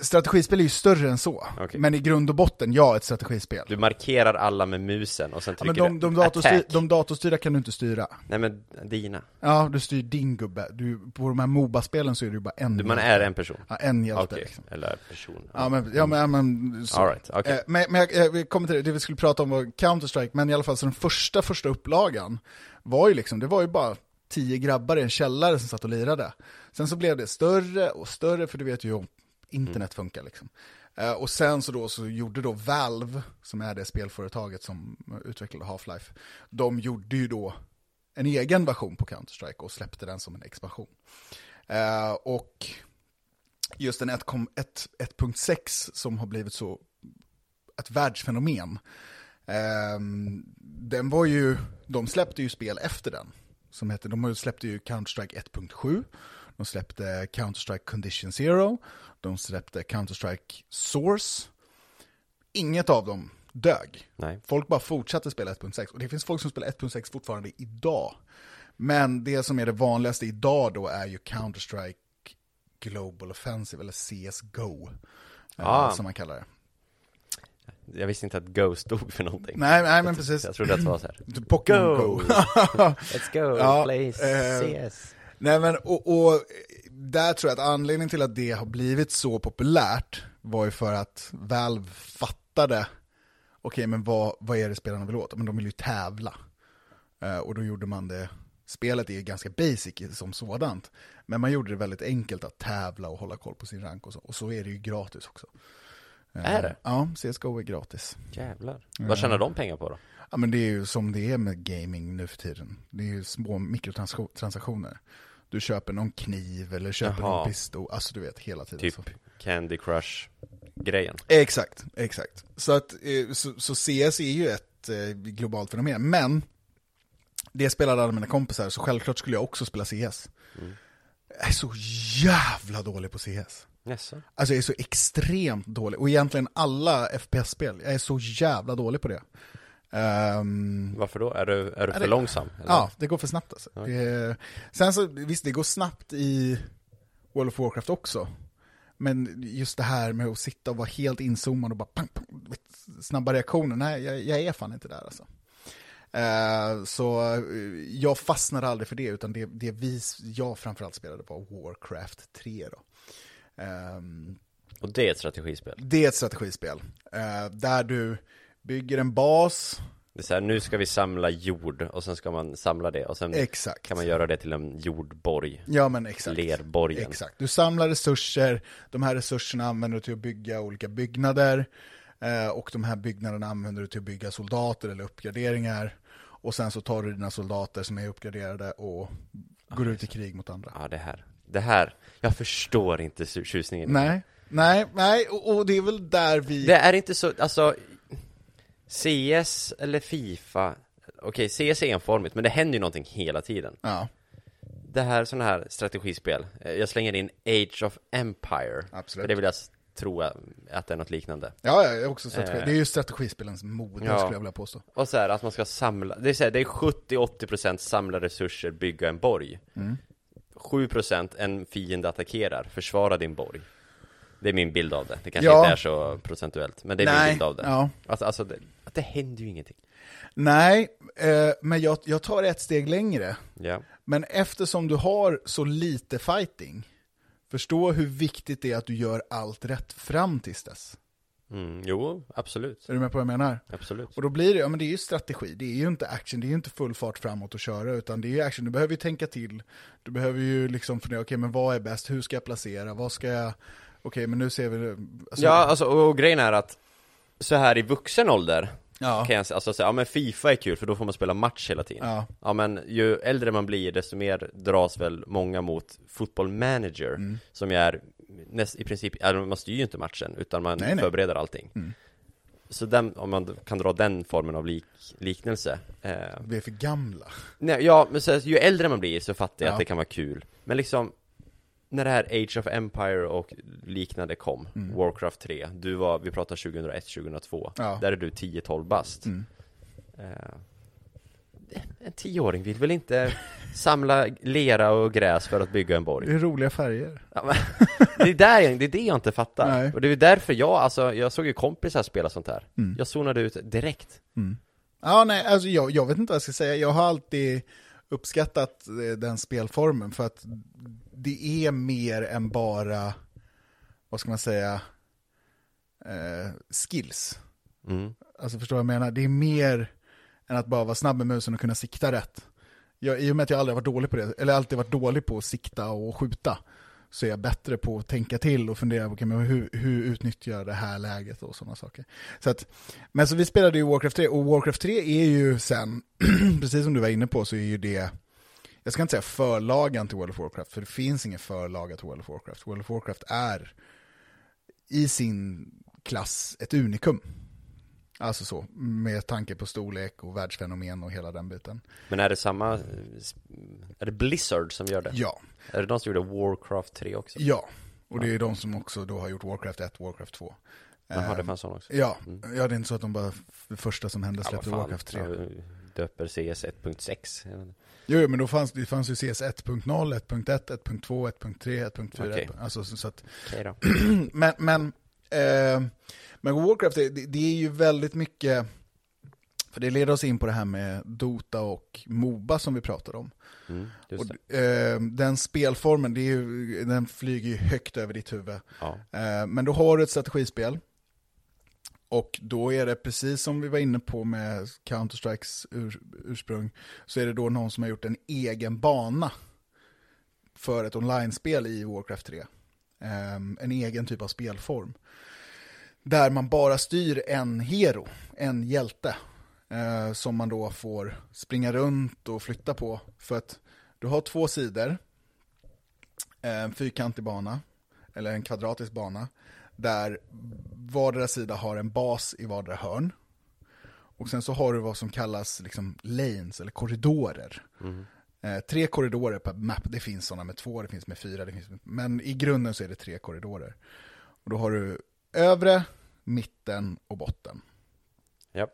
Strategispel är ju större än så. Okej. Men i grund och botten, ja, ett strategispel. Du markerar alla med musen och sen Ja, men trycker de, de, du datorstyr, de datorstyrda kan du inte styra. Nej men dina. Ja, du styr din gubbe. Du, på de här Moba-spelen så är det ju bara en Du, man hjälte. är en person. Ja, en hjälte. Okej, Liksom. eller person. Ja, men, ja, men, ja, men så. All right, okej. Eh, Men, men jag, vi kommer till det, det vi skulle prata om var Counter-Strike, men i alla fall så den första, första upplagan var ju liksom, det var ju bara tio grabbar i en källare som satt och lirade. Sen så blev det större och större, för du vet ju hur internet funkar liksom. Eh, och sen så då så gjorde då Valve, som är det spelföretaget som utvecklade Half-Life, de gjorde ju då en egen version på Counter-Strike och släppte den som en expansion. Eh, och just den 1.1 1.6 som har blivit så ett världsfenomen. Ehm, den var ju, de släppte ju spel efter den. Som hette, de släppte ju Counter-Strike 1.7, de släppte Counter-Strike Condition Zero, de släppte Counter-Strike Source. Inget av dem dög. Nej. Folk bara fortsatte spela 1.6 och det finns folk som spelar 1.6 fortfarande idag. Men det som är det vanligaste idag då är ju Counter-Strike Global Offensive eller CSGO. eh, Ah. Som man kallar det. Jag visste inte att Go stod för någonting. Nej, nej men precis. Jag trodde att det var så här. Pokémon Go! Let's go, Ja, play eh, CS. Nej men, och, och där tror jag att anledningen till att det har blivit så populärt var ju för att Valve fattade, okej men vad, vad är det spelarna vill åt? Men de vill ju tävla. Eh, och då gjorde man det, spelet är ju ganska basic som sådant, men man gjorde det väldigt enkelt att tävla och hålla koll på sin rank och så, och så är det ju gratis också. Eh, Är det? Ja, CSGO är gratis. Jävlar. Vad tjänar de pengar på då? Ja men det är ju som det är med gaming nu för tiden. Det är ju små mikrotransaktioner. Du köper någon kniv eller köper Jaha. någon pistol, alltså du vet hela tiden. Typ Så. Candy Crush-grejen. Exakt, exakt. Så, att, eh, så, så CS är ju ett eh, globalt fenomen, men det spelade alla mina kompisar, så självklart skulle jag också spela CS. Mm. Jag är så jävla dålig på CS. Jaså? Alltså jag är så extremt dålig, och egentligen alla FPS-spel, jag är så jävla dålig på det. Ehm, Varför då? Är du, är du Ja, för det- långsam? Eller? Ja, det går för snabbt alltså. Ja. Det, sen så, visst det går snabbt i World of Warcraft också. Men just det här med att sitta och vara helt inzoomad och bara pang, pang, snabba reaktioner, nej jag, jag är fan inte där alltså. Eh, så eh, jag fastnade aldrig för det, utan det, det vi, jag framförallt spelade var Warcraft 3 då. Ehm, Och det är ett strategispel? det är ett strategispel. Eh, där du bygger en bas, Det är så här, nu ska vi samla jord och sen ska man samla det och sen Exakt. kan man göra det till en jordborg. Ja men exakt. Lerborgen. Exakt. Du samlar resurser, de här resurserna använder du till att bygga olika byggnader eh, och de här byggnaderna använder du till att bygga soldater eller uppgraderingar. Och sen så tar du dina soldater som är uppgraderade och går ut i krig mot andra. Ja, det här. Det här. Jag förstår inte tju- tjusningen. Nej, nej, nej, och, och det är väl där vi... Det är inte så, alltså CS eller Fifa Okej, CS är enformigt, men det händer ju någonting hela tiden Ja, Det här, sådana här strategispel eh, Jag slänger in Age of Empire Absolut. För det vill jag tro att det är något liknande ja, ja också strategi. Eh. det är ju strategispelens moder Ja. skulle jag vilja påstå. Och så här, att man ska samla Det är, så här, det är 70-80% samla resurser, bygga en borg Mm. 7% en fiende attackerar, försvara din borg Det är min bild av det, det kanske Ja. inte är så procentuellt Men det är min Nej, bild av det ja. Alltså, alltså det, det händer ju ingenting Nej, eh, men jag, jag tar ett steg längre. Ja Men eftersom du har så lite fighting, förstå hur viktigt det är att du gör allt rätt fram tills dess. Mm, jo, absolut. Är du med på vad jag menar? Absolut. Och då blir det, ja men det är ju strategi, det är ju inte action, det är ju inte full fart framåt och köra, utan det är ju action, du behöver ju tänka till, du behöver ju liksom fundera, okej men vad är bäst, hur ska jag placera, vad ska jag, okej men nu ser vi, alltså, Ja, alltså, och, och grejen är att så här i vuxen ålder ja, kan jag alltså säga, ja men Fifa är kul för då får man spela match hela tiden. ja, Ja men ju äldre man blir desto mer dras väl många mot Football Manager Mm. Som är näst, i princip, ja, man styr ju inte matchen utan man Nej, nej. förbereder allting Mm. Så den, om man kan dra den formen av lik, liknelse eh, vi är för gamla. Nej, ja, men så, ju äldre man blir så fattar jag Ja. att det kan vara kul Men liksom När det här Age of Empire och liknande kom Mm. Warcraft 3 Du var, vi pratar 2001, 2002 Ja. Där är du 10-12 bast Mm. Eh, En tioåring vill väl inte samla lera och gräs för att bygga en borg? Det är roliga färger. Ja, men, det, är där, jag- det är det jag inte fattar Nej. Och det är därför jag, alltså, jag såg ju kompisar spela sånt här Mm. Jag zonade ut direkt Mm. Ja, nej, alltså jag, jag vet inte vad jag ska säga. Jag har alltid uppskattat eh, den spelformen för att det är mer än bara, vad ska man säga, eh, skills. mm. Alltså förstår vad jag menar? Det är mer än att bara vara snabb med musen och kunna sikta rätt. Jag, I och med att jag aldrig varit dålig på det, eller alltid varit dålig på att sikta och skjuta, så är jag bättre på att tänka till och fundera på okay, men hur, hur utnyttjar jag det här läget och sådana saker. Så att, men så vi spelade ju Warcraft 3, och Warcraft 3 är ju sen, precis som du var inne på, så är ju det, jag ska inte säga förlagan till World of Warcraft, för det finns ingen förlaga till World of Warcraft. World of Warcraft är i sin klass ett unikum. Alltså så, med tanke på storlek och världsfenomen och hela den biten. Men är det samma, är det Blizzard som gör det? Ja, Är det de som gjorde Warcraft 3 också? ja. Och det är de som också då har gjort Warcraft 1, Warcraft 2. Jaha, det Ehm, fanns sån också? Ja, Mm. ja, det är inte så att de bara det första som hände Ja, släppte fan. Warcraft 3. Ja, döper CS 1.6 jag vet inte. Jo, men då fanns det fanns ju CS 1.0, 1.1, 1.2, 1.3, 1.4. Okej. Alltså, så, att, Okej då men, men, eh, men Warcraft, det, det är ju väldigt mycket, för det leder oss in på det här med Dota och Moba som vi pratade om. mm, Och, eh, den spelformen, det är ju, den flyger ju högt över ditt huvud. Ja, Eh, men då har du ett strategispel. Och då är det precis som vi var inne på med Counter-Strikes ur, ursprung, så är det då någon som har gjort en egen bana för ett online-spel i Warcraft 3. Eh, en egen typ av spelform. Där man bara styr en hero, en hjälte, eh, som man då får springa runt och flytta på. För att du har två sidor, Eh, en fyrkantig bana, eller en kvadratisk bana, där vardera sida har en bas i vardera hörn. Och sen så har du vad som kallas liksom lanes, eller korridorer. mm. Eh, tre korridorer per map, det finns sådana med två, det finns med fyra, det finns med, men i grunden så är det tre korridorer. Och då har du övre, mitten och botten. Japp.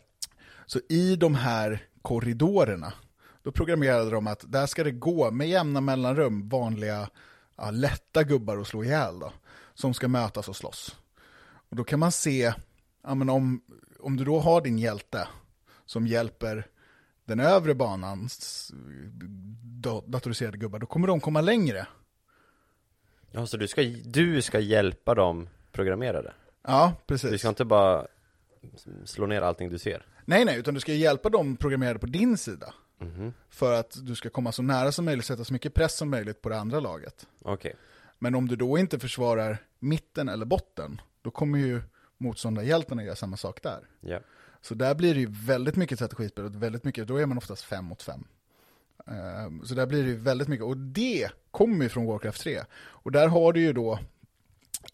Så i de här korridorerna, då programmerade de att där ska det gå med jämna mellanrum vanliga ja, lätta gubbar att slå ihjäl då, som ska mötas och slåss. Och då kan man se, ja, men om, om du då har din hjälte som hjälper den övre banans da- datoriserade gubbar, då kommer de komma längre. ja, så du ska, du ska hjälpa dem programmerade? Ja, Du precis. ska inte bara slå ner allting du ser? Nej, nej, utan du ska hjälpa dem programmerade på din sida. Mhm. För att du ska komma så nära som möjligt, sätta så mycket press som möjligt på det andra laget. Okej. Men om du då inte försvarar mitten eller botten, då kommer ju motståndarhjältarna göra samma sak där. Ja. Så där blir det ju väldigt mycket strategispel och väldigt mycket, då är man oftast fem mot fem. Ehm, Så där blir det ju väldigt mycket, och det kommer ju från Warcraft 3. Och där har du ju då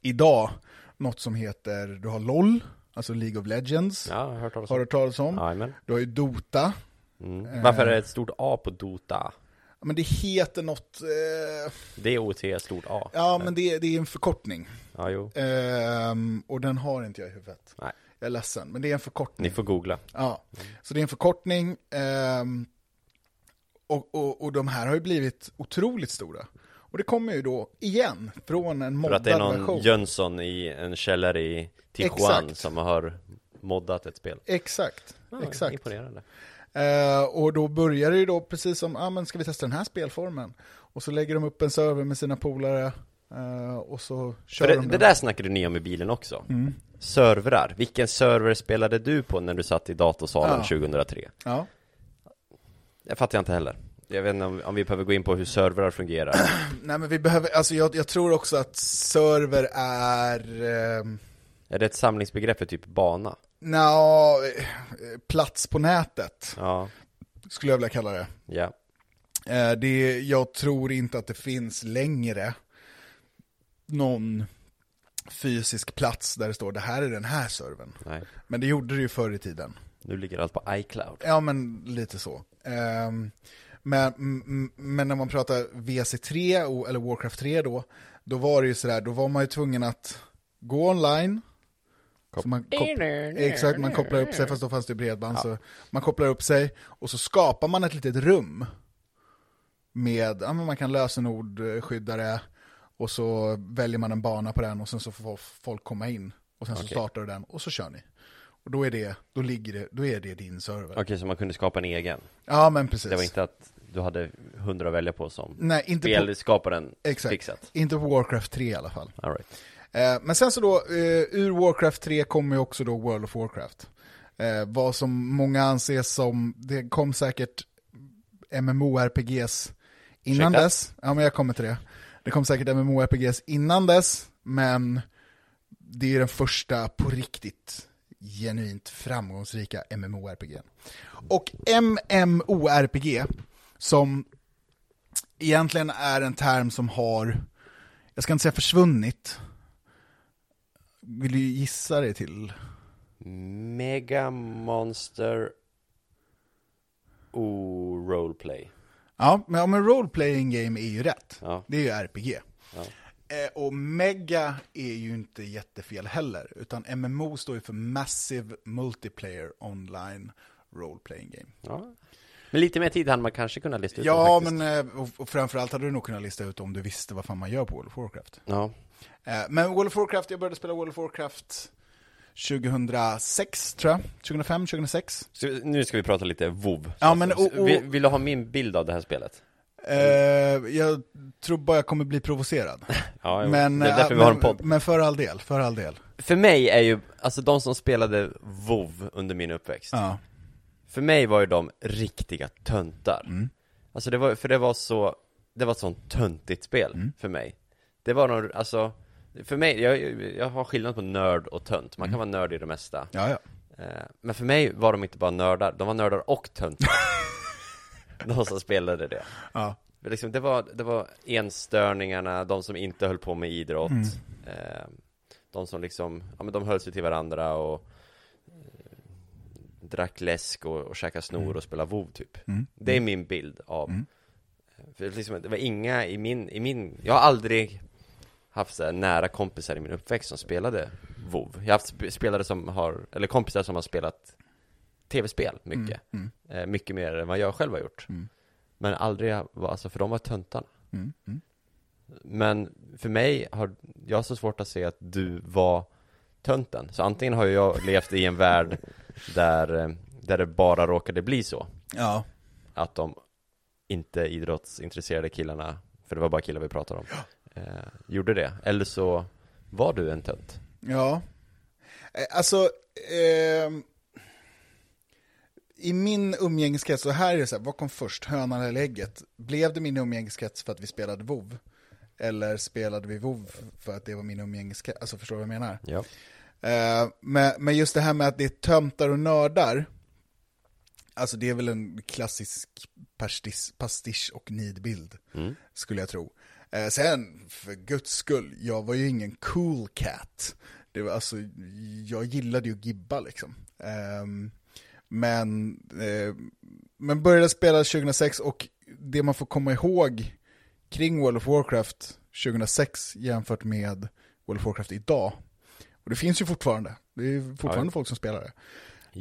idag något som heter, du har LOL, alltså League of Legends, Ja, jag har hört talas har om. du hört talas om. Jajamän. Du har ju Dota, Mm. Varför är det ett stort A på Dota? Ja, men det heter något, eh, D-O-T, stort A. ja men det, det är en förkortning. Ja, jo. Ehm, och den har inte jag i huvudet. Nej. Jag är ledsen, men det är en förkortning. Ni får googla. Ja, så det är en förkortning. ehm, och, och, och de här har ju blivit otroligt stora. Och det kommer ju då igen från en För moddad att det är någon version. Jönsson i en källare i Tijuana Exakt. som har moddat ett spel. Exakt, Ja, exakt. Imponerande. Eh, och då börjar det ju då precis som, ja ah, men ska vi testa den här spelformen? Och så lägger de upp en server med sina polare eh, och så kör För det, de det den. där snackade ni om i bilen också. Mm. Servrar. Vilken server spelade du på när du satt i datorsalen Ja. 2003? Ja. Det fattar jag inte heller. Jag vet inte om, om vi behöver gå in på hur servrar fungerar. Nej men vi behöver, alltså jag, jag tror också att server är, ehm, är det ett samlingsbegrepp för typ bana? nja, eh, plats på nätet Ja, skulle jag vilja kalla det. ja. Eh, det. Jag tror inte att det finns längre någon fysisk plats där det står det här är den här servern. Nej. Men det gjorde det ju förr i tiden. Nu ligger allt på iCloud. Ja men lite så. Ehm, men, men när man pratar VC3 och- eller Warcraft 3 då, då var det ju sådär, då var man ju tvungen att gå online. Så man kop- exakt, man kopplar upp sig, fast då fanns det bredband. Så man kopplar upp sig och så skapar man ett litet rum. Med, ja men man kan lösenord skydda det och så väljer man en bana på den och sen så får folk komma in. Och sen så Okej. startar du den och så kör ni. Och då är det, då ligger det, då är det din server. Okej, så man kunde skapa en egen? Ja men precis. Det var inte att du hade hundra att välja på som Nej, inte på, spelskaparen exakt. fixat? inte på Warcraft 3 i alla fall. All right. Eh, men sen så då, eh, ur Warcraft 3 kommer ju också då World of Warcraft. Eh, vad som många anser som, det kom säkert MMORPGs innan Ursäkta? dess. Ja men jag kommer till det. Det kom säkert MMORPGs innan dess, men det är den första på riktigt genuint framgångsrika MMORPG. Och MMORPG, som egentligen är en term som har, jag ska inte säga försvunnit, vill du gissa det till? Mega Monster O Roleplay. Ja, men, ja, men role playing game är ju rätt. Ja. Det är ju RPG. Ja. Eh, och Mega är ju inte jättefel heller, utan MMO står ju för Massive Multiplayer Online Role Playing Game. ja. Men lite mer tid hade man kanske kunnat lista ut Ja, det, men eh, och, framförallt hade du nog kunnat lista ut om du visste vad fan man gör på World of Warcraft. Ja. Eh, Men World of Warcraft, jag började spela World of Warcraft 2006 tror jag, 2005, 2006. Så nu ska vi prata lite WoW. Ja, men och- och- Vill, vill du ha min bild av det här spelet? Eh, jag tror bara jag kommer bli provocerad. Ja, men, det är därför eh, vi har en podd. men för all del, för all del. För mig är ju, alltså de som spelade WoW under min uppväxt Ja. För mig var ju de riktiga töntar Mm. Alltså det var, för det var så, det var ett sånt töntigt spel Mm. för mig Det var nog, alltså För mig, jag, jag har skillnad på nörd och tönt, man kan Mm. vara nörd i det mesta Ja, ja. Eh, Men för mig var de inte bara nördar, de var nördar och töntar De som spelade det ja. Liksom, det, var, det var enstörningarna, de som inte höll på med idrott Mm. eh, De som liksom, ja men de höll sig till varandra och Drack läsk och, och käkade snor och spelade WoW typ Mm. Det är min bild av Mm. För liksom, det var inga i min, i min Jag har aldrig haft så nära kompisar i min uppväxt som spelade WoW Jag har haft sp- spelare som har, eller kompisar som har spelat Tv-spel mycket Mm. eh, Mycket mer än vad jag själv har gjort Mm. Men aldrig, var- alltså för de var töntarna Mm. Mm. Men för mig har jag har så svårt att se att du var tönten Så antingen har jag levt i en värld där, eh, där det bara råkade bli så Ja. Att de inte idrottsintresserade killarna, för det var bara killar vi pratade om eh, Gjorde det, eller så var du en tönt Ja. Eh, Alltså, ehm, i min umgängeskrets, så här är det så här, vad kom först, hönan eller ägget? Blev det min umgängeskrets för att vi spelade WoW? Eller spelade vi WoW för att det var min umgängeskrets? Alltså förstår du vad jag menar? Ja. Eh, men, men just det här med att det är töntar och nördar, alltså det är väl en klassisk pastis, pastisch och nidbild, Mm. skulle jag tro. Eh, sen, för guds skull, jag var ju ingen cool cat. Det var alltså, jag gillade ju gibba liksom. Ehm, men, eh, men började spela 2006 och det man får komma ihåg kring World of Warcraft 2006 jämfört med World of Warcraft idag. Och det finns ju fortfarande, det är fortfarande Ja. folk som spelar det.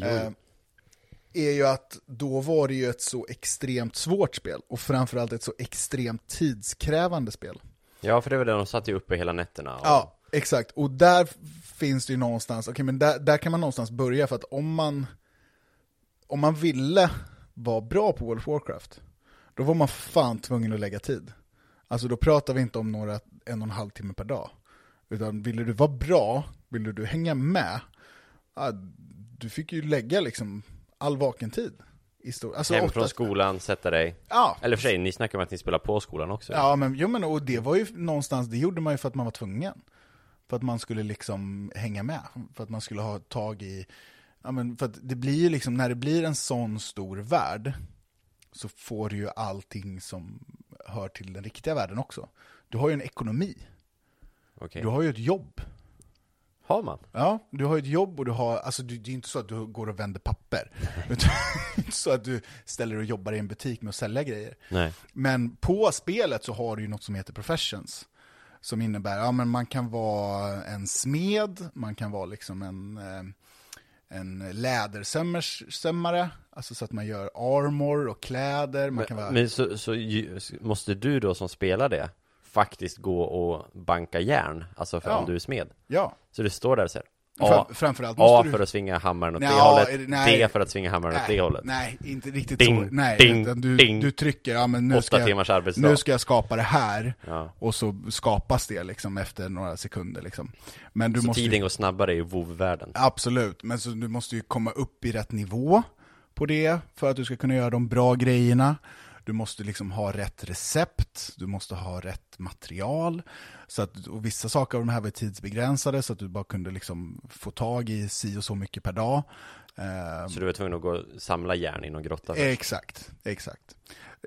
Eh, är ju att då var det ju ett så extremt svårt spel och framförallt ett så extremt tidskrävande spel. ja, för det var det de satt ju uppe hela nätterna. Och... Ja, exakt. Och där finns det ju någonstans, okej men där, där kan man någonstans börja för att om man om man ville vara bra på World of Warcraft, då var man fan tvungen att lägga tid. Alltså då pratar vi inte om några en och en halv timme per dag. Utan ville du vara bra, ville du hänga med, du fick ju lägga liksom all vaken tid. Alltså Hem från skolan, sätta dig. Ja, Eller för sig, ni snackar om att ni spelar på skolan också. Ja, men, jo, men och det var ju någonstans, det gjorde man ju för att man var tvungen. För att man skulle liksom hänga med, för att man skulle ha tag i, ja men för att det blir ju liksom, när det blir en sån stor värld, så får du ju allting som hör till den riktiga världen också. Du har ju en ekonomi, Okej. du har ju ett jobb. Har man? Ja, du har ett jobb och du har, alltså det det är inte så att du går och vänder papper. Utan det är inte så att du ställer och jobbar i en butik med att sälja grejer. Nej. Men på spelet så har du ju något som heter professions. Som innebär, ja men man kan vara en smed, man kan vara liksom en, eh, en lädersömmare, alltså så att man gör armor och kläder, man kan vara... Men så, så måste du då som spelar det faktiskt gå och banka järn, alltså för Ja. om du är smed. ja, Så det står där så här. A, fram, framförallt måste A du... för att svinga hammaren åt Nej, det hållet, det- nej. D för att svinga hammaren åt det hållet. Nej, inte riktigt Ding, så. Nej, ding, du, ding. du trycker, ja men nu ska, jag, nu ska jag skapa det här. Ja. Och så skapas det liksom efter några sekunder liksom. Men du Så måste ju- tiden går snabbare i WoW-världen. Absolut, men så du måste ju komma upp i rätt nivå på det för att du ska kunna göra de bra grejerna. Du måste liksom ha rätt recept, du måste ha rätt material. Så att, och vissa saker av de här var tidsbegränsade så att du bara kunde liksom få tag i si och så mycket per dag. Eh, Så du var tvungen att gå och samla järn i någon grotta först. exakt, exakt.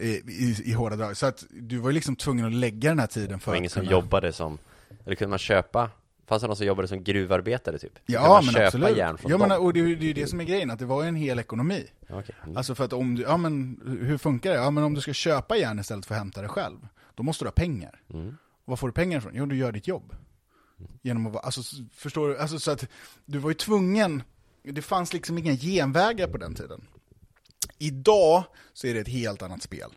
I, i, I hårda drag. Så att du var ju liksom tvungen att lägga den här tiden för att ingen som kunna... jobade som, eller kunde man köpa, fanns det någon som jobbade som gruvarbetare typ? Ja, men köpa absolut. järn från Ja, men, och det det, är ju det som är grejen, att det var ju en hel ekonomi. Okej. Mm. Alltså för att om du, ja men hur funkar det? Ja men om du ska köpa järn istället för att hämta det själv, då måste du ha pengar. Mm. Och var får du pengar ifrån? Jo, du gör ditt jobb. Genom att vara, alltså förstår du, alltså så att du var ju tvungen, det fanns liksom inga genvägar på den tiden. Idag så är det ett helt annat spel.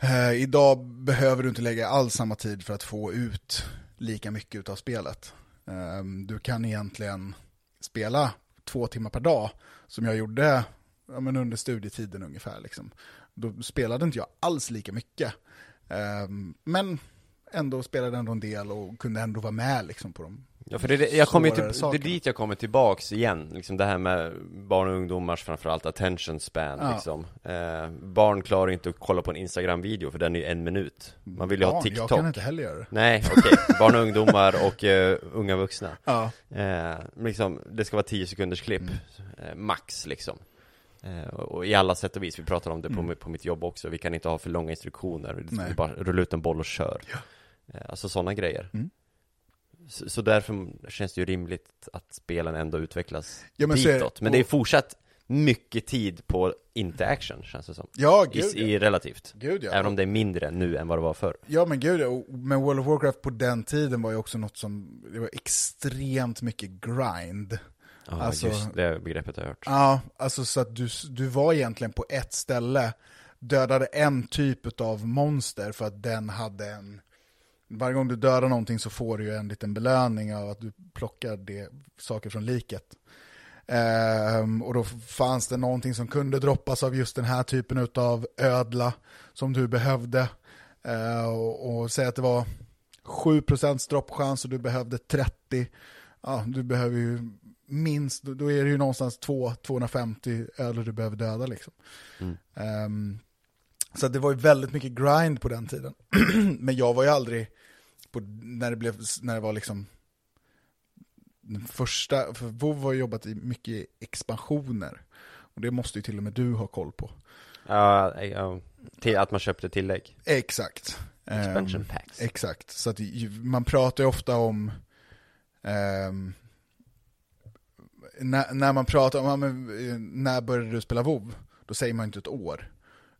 Eh, idag behöver du inte lägga all samma tid för att få ut lika mycket av spelet. Ehm, du kan egentligen spela två timmar per dag, som jag gjorde ja, men under studietiden ungefär. Liksom. Då spelade inte jag alls lika mycket. Ehm, men ändå spelade ändå en del och kunde ändå vara med liksom, på de Ja för det, jag kommer till, det är dit jag kommer tillbaks igen, liksom det här med barn och ungdomars framförallt attention span Ja. liksom eh, Barn klarar inte att kolla på en Instagram-video för den är ju en minut Man vill ju ha Barn, TikTok Jag kan inte heller göra det. Nej, okej, barn och ungdomar och eh, unga vuxna Ja, eh, liksom, Det ska vara 10 sekunders klipp, Mm. eh, max liksom eh, och i alla sätt och vis, vi pratar om det på, Mm. mi- på mitt jobb också Vi kan inte ha för långa instruktioner, Nej. vi bara rulla ut en boll och kör eh, Alltså sådana grejer Mm. Så, så därför känns det ju rimligt att spelen ändå utvecklas Ja, men ditåt Men det är fortsatt mycket tid på inte-action känns det som ja I, gud ja. i relativt Gud ja. Även om det är mindre nu än vad det var förr Ja men gud, ja. Men World of Warcraft på den tiden var ju också något som, det var extremt mycket grind. Ja, Alltså- just det begreppet har jag hört Ja, alltså så att du, du var egentligen på ett ställe, dödade en typ av monster för att den hade en, varje gång du dödar någonting så får du ju en liten belöning av att du plockar det, saker från liket. Ehm, och då fanns det någonting som kunde droppas av just den här typen av ödla som du behövde. Ehm, och, och säg att det var 7% droppchans och du behövde 30. Ja, du behöver ju minst, då- är det ju någonstans 2-250 öl du behöver döda liksom. Mm. Ehm, så det var ju väldigt mycket grind på den tiden. Men jag var ju aldrig, på, när, det blev, när det var liksom den första, för WoW har jobbat i mycket expansioner. Och det måste ju till och med du ha koll på. Ja, ja, till att man köpte tillägg. Exakt. Expansion Ehm, packs. Exakt, så att man pratar ju ofta om ehm, när, när man pratar om, eh, när började du spela WoW? Då säger man inte ett år.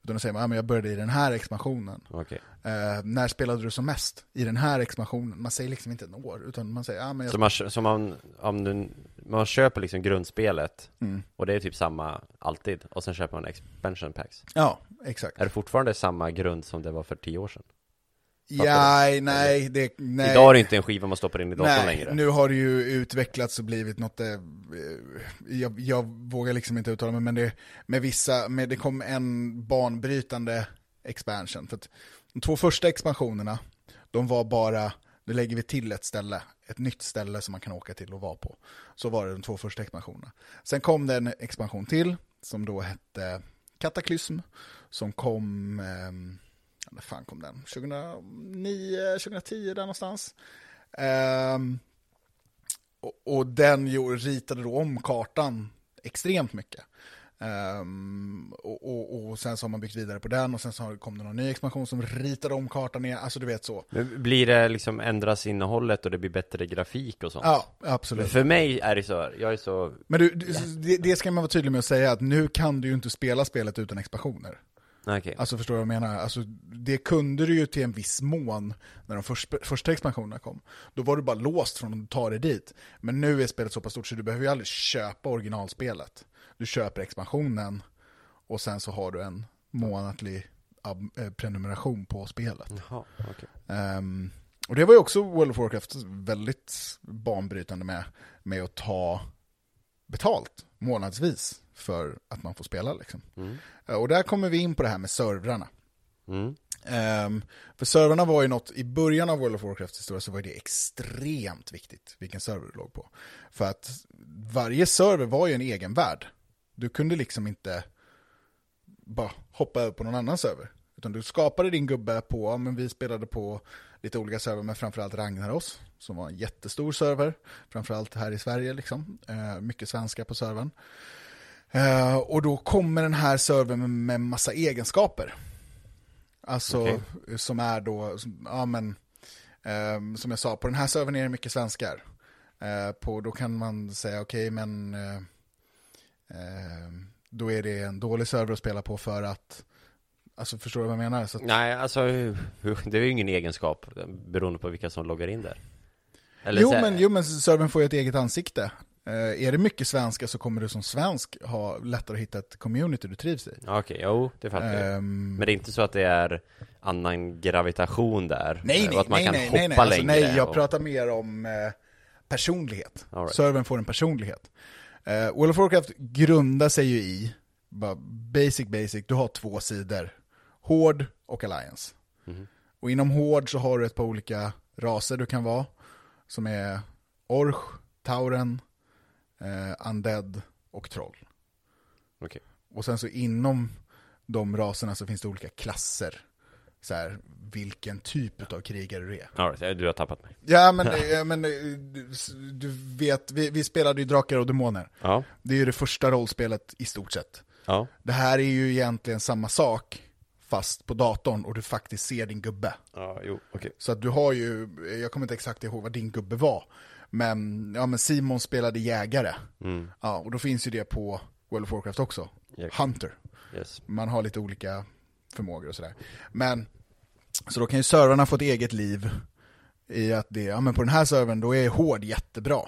Utan då säger man, ja, men jag började i den här expansionen. Okej. Eh, när spelade du som mest? I den här expansionen. Man säger liksom inte ett år, utan man säger, ja men jag... Så man, så man, om du, man köper liksom grundspelet Mm. och det är typ samma alltid och sen köper man expansion packs. Ja, exakt. Är det fortfarande samma grund som det var för tio år sedan? Ja, nej, det, nej. Idag är det inte en skiva man stoppar in i datorn längre. nu har det ju utvecklats och blivit något, eh, jag, jag vågar liksom inte uttala mig, men det, med vissa, med, det kom en banbrytande expansion. För att de två första expansionerna, de var bara, nu lägger vi till ett ställe, ett nytt ställe som man kan åka till och vara på. Så var det de två första expansionerna. Sen kom det en expansion till, som då hette Kataklysm, som kom, eh, när fan kom den? 2009, 2010 där någonstans. Ehm, och, och den gjorde, ritade då om kartan extremt mycket. Ehm, och, och, och sen så har man byggt vidare på den och sen så har- kom det någon ny expansion som ritade om kartan igen, alltså du vet så. Men blir det liksom, ändras innehållet och det blir bättre grafik och sånt? Ja, Men absolut. för mig är det så, jag är så, Men du det, det ska man vara tydlig med att säga att nu kan du ju inte spela spelet utan expansioner. Nej, okej. Alltså förstår du vad jag menar? Alltså, det kunde du ju till en viss mån när de först, första expansionerna kom. Då var du bara låst från att ta dig dit. Men nu är spelet så pass stort så du behöver ju aldrig köpa originalspelet. Du köper expansionen och sen så har du en månatlig eh, prenumeration på spelet. Jaha, okej. Ehm, och det var ju också World of Warcraft väldigt banbrytande med, med att ta betalt månadsvis för att man får spela liksom. Mm. Eh, Och där kommer vi in på det här med servrarna. Mm. Ehm, för servrarna var ju något, i början av World of Warcrafts historia så var det extremt viktigt vilken server du låg på. För att varje server var ju en egen värld. Du kunde liksom inte bara hoppa över på någon annan server. Utan du skapade din gubbe på, men vi spelade på lite olika server, men framförallt Ragnaros, som var en jättestor server, framförallt här i Sverige liksom, eh, mycket svenska på servern. Eh, och då kommer den här servern med, med massa egenskaper. Alltså, Okej. som är då, som, ja men, ehm, som jag sa, på den här servern är det mycket svenskar. Eh, på, då kan man säga, okej men, eh, ehm, då är det en dålig server att spela på för att, alltså förstår du vad jag menar? Att, Nej, alltså, det är ju ingen egenskap beroende på vilka som loggar in där. Eller jo, men, jo men servern får ju ett eget ansikte. Eh, är det mycket svenska så kommer du som svensk ha lättare att hitta ett community du trivs i. Okej, jo, det fattar jag. Ehm, Men det är inte så att det är annan gravitation där? Nej, Och nej, att man nej, kan nej, hoppa nej, nej. Alltså, nej, jag och... pratar mer om eh, personlighet. All right. Servern får en personlighet. Eh, World of Warcraft grundar sig ju i, bara basic basic, du har två sidor. Hård och Alliance. Mhm. Och inom Hård så har du ett par olika raser du kan vara. Som är Orch, Tauren, eh, Undead och Troll. Okej. Och sen så inom de raserna så finns det olika klasser. Så här, vilken typ av krigare du är. All right, du har tappat mig. Ja men, eh, men eh, du, du vet, vi, vi spelade ju Drakar och Demoner. Ja, Det är ju det första rollspelet i stort sett. ja, Det här är ju egentligen samma sak, fast på datorn och du faktiskt ser din gubbe. ja, jo, okej. Så att du har ju, jag kommer inte exakt ihåg vad din gubbe var, men, ja, men Simon spelade jägare. Mm, Ja, och då finns ju det på World of Warcraft också. Ja. Hunter. yes. Man har lite olika förmågor och sådär. Men, så då kan ju servrarna få ett eget liv i att det, ja men på den här servern då är hård jättebra.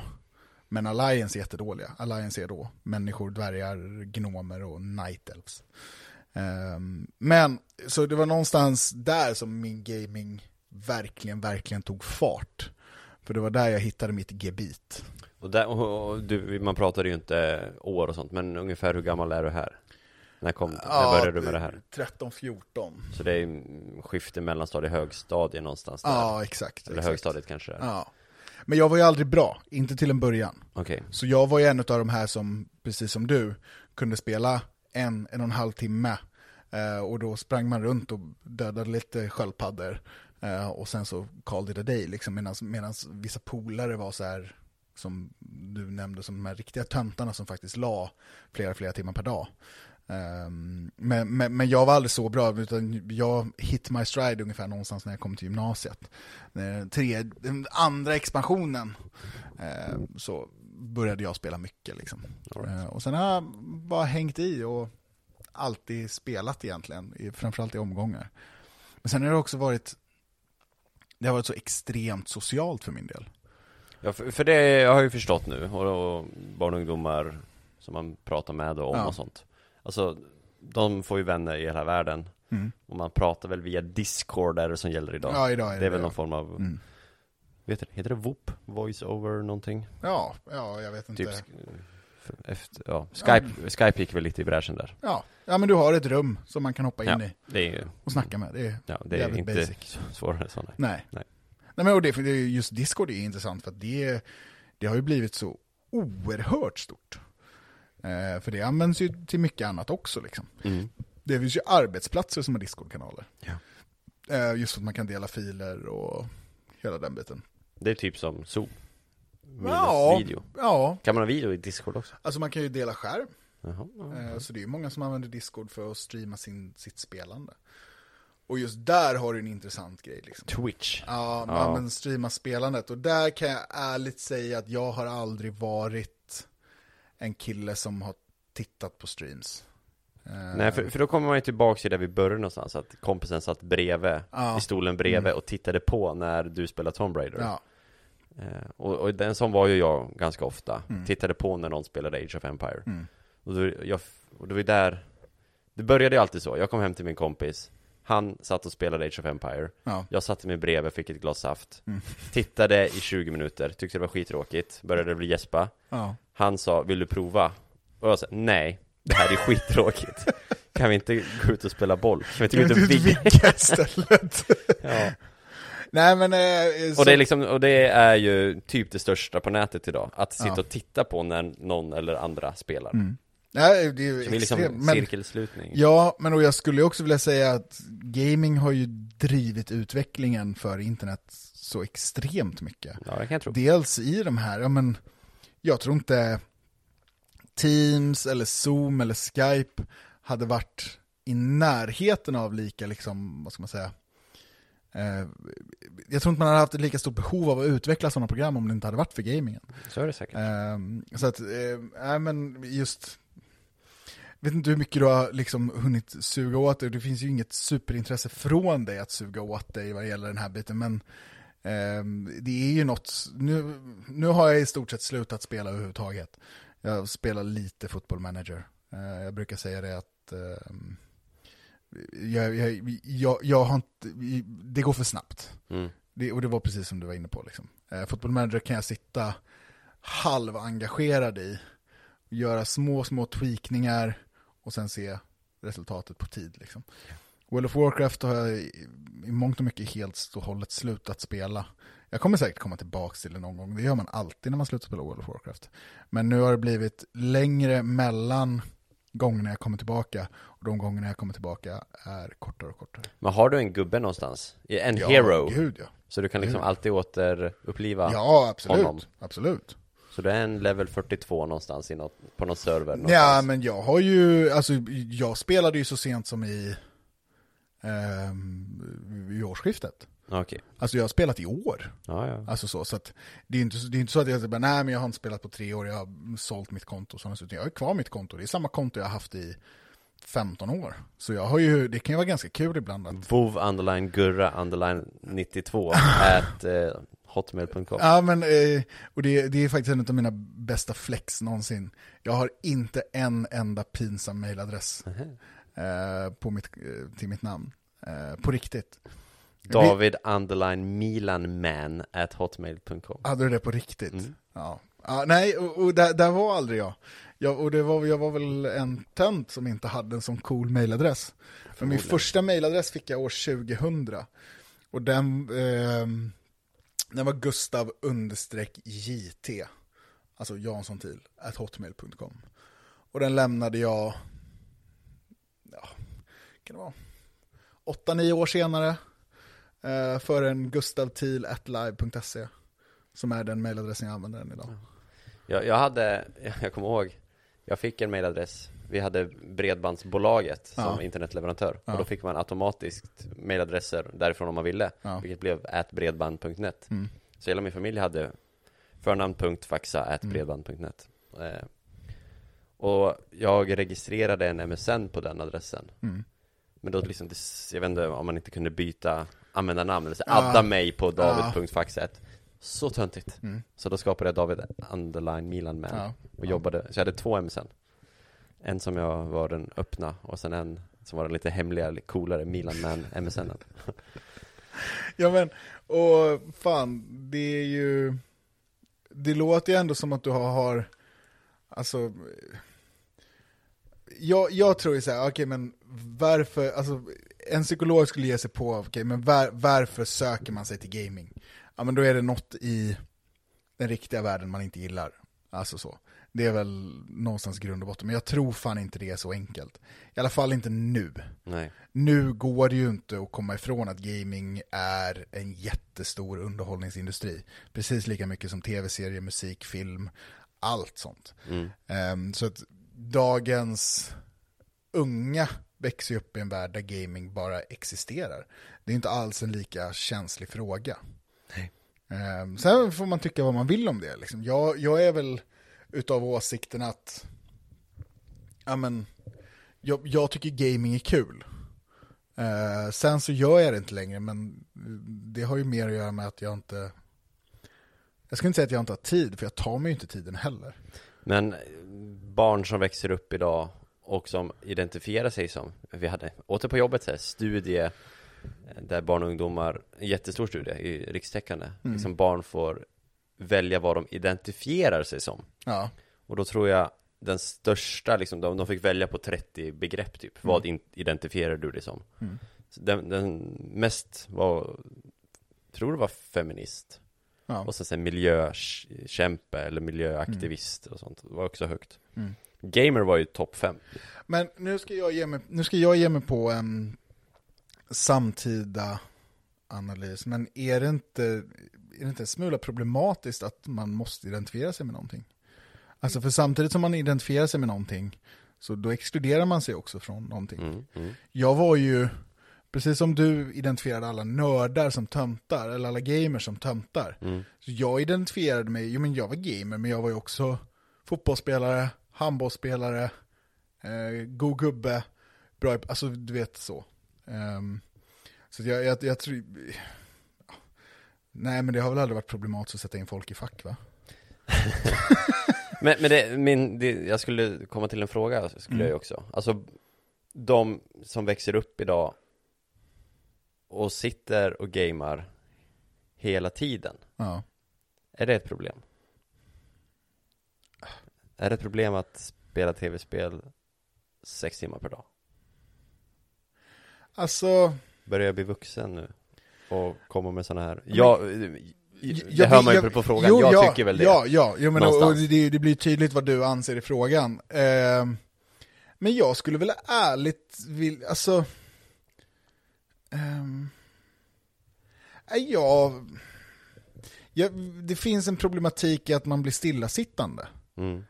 Men Alliance är jättedåliga. Alliance är då människor, dvärgar, gnomer och night elves. Ehm, men, så det var någonstans där som min gaming verkligen, verkligen tog fart. För det var där jag hittade mitt gebit. Och, där, och, och du, man pratade ju inte år och sånt, men ungefär hur gammal är du här? När, kom, när började du med det här? 13-14. Så det är skifte mellanstadie, högstadie någonstans där? Ja, exakt. Eller exakt. högstadiet kanske? Ja. Men jag var ju aldrig bra, inte till en början. Okej. Så jag var ju en av de här som, precis som du, kunde spela en, en och en halv timme. Eh, och då sprang man runt och dödade lite sköldpaddor. Eh, och sen så called it a day, liksom, medan vissa polare var så här som du nämnde, som de här riktiga töntarna som faktiskt la flera, flera timmar per dag. Um, men, men, men, jag var aldrig så bra, utan jag hit my stride ungefär någonstans när jag kom till gymnasiet. Den, tre, den andra expansionen uh, så började jag spela mycket. Liksom. Right. Uh, och sen har jag bara hängt i och alltid spelat egentligen, framförallt i omgångar. Men sen har det också varit, det har varit så extremt socialt för min del. Ja, för, för det har jag ju förstått nu, och, och barn och ungdomar som man pratar med och om ja. och sånt. Alltså, de får ju vänner i hela världen. Mm. Och man pratar väl via Discord är det som gäller idag. Ja, idag är det, det är väl någon form av, mm. vet du, heter det VOOP? Voice over någonting? Ja, ja, jag vet typ inte. Typ, efter, ja, Skype, ja. Skype gick väl lite i bräschen där. Ja. ja, men du har ett rum som man kan hoppa in ja, i. Det är och snacka med. Det är, ja, det är inte basic. svårare så. Nej. nej. nej. Nej men och det, just Discord är intressant för att det, det har ju blivit så oerhört stort. Eh, för det används ju till mycket annat också liksom. Mm. Det finns ju arbetsplatser som har Discord-kanaler. Ja. Eh, just för att man kan dela filer och hela den biten. Det är typ som Zoom. Ja, video. ja. Kan man ha video i Discord också? Alltså man kan ju dela skärm. Jaha, jaha. Eh, så det är ju många som använder Discord för att streama sin, sitt spelande. Och just där har du en intressant grej. Liksom. Twitch. Ja, man ja. streama spelandet. Och där kan jag ärligt säga att jag har aldrig varit en kille som har tittat på streams. Nej, för, för då kommer man ju tillbaka till där vi började någonstans, att kompisen satt bredvid, ja. i stolen bredvid mm. och tittade på när du spelade Tomb Raider. Ja. Eh, och, och den som var ju jag ganska ofta, mm. tittade på när någon spelade Age of Empire. Mm. Och, då, jag, och det var där, det började ju alltid så, jag kom hem till min kompis, han satt och spelade Age of Empire ja. Jag satte mig bredvid, fick ett glas saft mm. Tittade i 20 minuter, tyckte det var skittråkigt Började bli gäspa ja. Han sa, vill du prova? Och jag sa, nej Det här är skittråkigt Kan vi inte gå ut och spela boll? Kan vi inte gå ut och vigga istället? ja. Nej men eh, så... Och det är liksom, och det är ju typ det största på nätet idag Att sitta ja. och titta på när någon eller andra spelar mm. Nej, det är ju liksom extremt. Liksom cirkelslutning. ja, men och jag skulle också vilja säga att gaming har ju drivit utvecklingen för internet så extremt mycket. Ja, det kan jag tro. Dels i de här, ja men, jag tror inte Teams eller Zoom eller Skype hade varit i närheten av lika, liksom, vad ska man säga, jag tror inte man hade haft ett lika stort behov av att utveckla sådana program om det inte hade varit för gamingen. Så är det säkert. Eh, så att, eh, men just vet inte hur mycket du har liksom hunnit suga åt dig. Det finns ju inget superintresse från dig att suga åt dig vad gäller den här biten. Men eh, det är ju något, nu, nu har jag i stort sett slutat spela överhuvudtaget. Jag spelar lite football manager. Eh, jag brukar säga det att eh, jag, jag, jag, jag, har inte, det går för snabbt. Mm. Det, och det var precis som du var inne på. Liksom. Eh, football manager kan jag sitta halvengagerad i, göra små, små tweakningar och sen se resultatet på tid. Liksom. World of Warcraft har jag i, mångt och mycket helt och hållet slutat spela. Jag kommer säkert komma tillbaka till det någon gång, det gör man alltid när man slutar spela World of Warcraft. Men nu har det blivit längre mellan gångerna jag kommer tillbaka och de gångerna jag kommer tillbaka är kortare och kortare. Men har du en gubbe någonstans? En ja, hero? Gud, ja. Så du kan liksom gud. alltid återuppliva Ja, absolut. Honom. Absolut. Så det är en level 42 någonstans i något, på någon server? Någonstans. Ja, men jag har ju, alltså jag spelade ju så sent som i, um, i årsskiftet. Okay. Alltså jag har spelat i år. Ja, ja. Alltså så, så att det är inte, det är inte så att jag bara, nej men jag har inte spelat på tre år, jag har sålt mitt konto. Så jag har kvar mitt konto, det är samma konto jag har haft i 15 år. Så jag har ju, det kan ju vara ganska kul ibland att... Vov underline gurra underline 92 at eh, hotmail.com. Ja, men eh, och det, det är faktiskt en av mina bästa flex någonsin. Jag har inte en enda pinsam mailadress eh, på mitt, eh, till mitt namn. Eh, på riktigt. David Vi... underline milanman at hotmail.com. Hade du det på riktigt? Mm. Ja. ja. Nej, och, och där, där, var aldrig jag. jag och det var, jag var väl en tönt som inte hade en sån cool mailadress. Men min första mailadress fick jag år 2000. Och den, eh, Den var Gustav understreck JT. Alltså Jansson till, at hotmail.com. Och den lämnade jag, ja, kan det vara, 8-9 år senare. Eh, för en Gustav Thiel at live.se. Som är den mailadressen jag använder än idag. Jag, jag hade, jag kommer ihåg, jag fick en mailadress Vi hade Bredbandsbolaget som Ja. internetleverantör Ja. Och då fick man automatiskt mailadresser därifrån om man ville Ja. Vilket blev atbredband.net Mm. Så hela min familj hade förnamn.faxa Mm. eh, Och jag registrerade en MSN på den adressen Mm. Men då liksom, jag vet inte om man inte kunde byta användarnamn eller så, Ja. adda mig på david.faxet Så töntigt Mm. Så då skapade jag David Underline Milan Man Ja. och jobbade, så jag hade två MSN En som jag var den öppna och sen en som var den lite hemliga, lite coolare Milan Man MSN Ja men, och fan, det är ju, det låter ju ändå som att du har, har alltså, jag, jag tror ju såhär, okej men varför, alltså en psykolog skulle ge sig på, okej men var, varför söker man sig till gaming? Ja men då är det något i den riktiga världen man inte gillar, alltså så. Det är väl någonstans grund och botten, men jag tror fan inte det är så enkelt. I alla fall inte nu Nej nu går det ju inte att komma ifrån att gaming är en jättestor underhållningsindustri. Precis lika mycket som tv-serier, musik, film, allt sånt. mm. Ehm, så att dagens unga växer upp i en värld där gaming bara existerar. Det är inte alls en lika känslig fråga. Nej. Um, sen får man tycka vad man vill om det. Liksom. Jag, jag är väl utav åsikten att ja, men, jag, jag tycker gaming är kul. Eh, sen så gör jag det inte längre, men det har ju mer att göra med att jag inte... Jag ska inte säga att jag inte har tid, för jag tar mig ju inte tiden heller. Men barn som växer upp idag och som identifierar sig som Vi hade, åter på jobbet så här, studie eh, Där barn och ungdomar, en jättestor studie i rikstäckande Mm. Liksom barn får välja vad de identifierar sig som Ja, Och då tror jag den största, liksom, de, de fick välja på 30 begrepp typ Vad in, identifierar du dig som? Mm. Den, den mest var, tror det var feminist ja. Och sen, sen miljökämpe eller miljöaktivist och sånt, det var också högt Mm. Gamer var ju topp 5 Men nu ska jag ge mig, nu ska jag ge mig på en samtida analys, men är det inte, är det inte en smula problematiskt att man måste identifiera sig med någonting? Alltså för samtidigt som man identifierar sig med någonting, så då exkluderar man sig också från någonting. mm, mm. Jag var ju, precis som du identifierade alla nördar som töntar, eller alla gamers som töntar, Mm. så jag identifierade mig, jo men jag var gamer, men jag var ju också fotbollsspelare, handbollsspelare, eh, god gubbe, bra, alltså du vet så. Ehm, så jag, jag, jag tror, nej men det har väl aldrig varit problematiskt att sätta in folk i fack va? Men, men det, min, det, jag skulle komma till en fråga, skulle Mm. jag också Alltså, de som växer upp idag och sitter och gamar hela tiden Ja. Är det ett problem? Är det ett problem att spela tv-spel sex timmar per dag? Alltså, Börjar jag bli vuxen nu? Och komma med sådana här Jag, det jag- hör man ju på frågan, jo, jag ja, tycker väl det Ja, ja, jag menar, och det, det blir tydligt vad du anser i frågan. Ehm, men jag skulle väl ärligt vilja, alltså... Um, ja, ja, det finns en problematik i att man blir stillasittande. mm.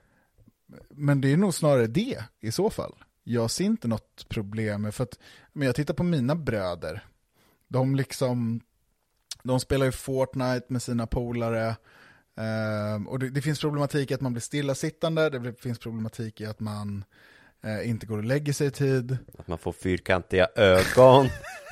Men det är nog snarare det i så fall. Jag ser inte något problem med, för att men jag tittar på mina bröder. De liksom, de spelar ju Fortnite med sina polare. ehm, och det, det finns problematik i att man blir stillasittande, det finns problematik i att man eh, inte går och lägger sig i tid. Att man får fyrkantiga ögon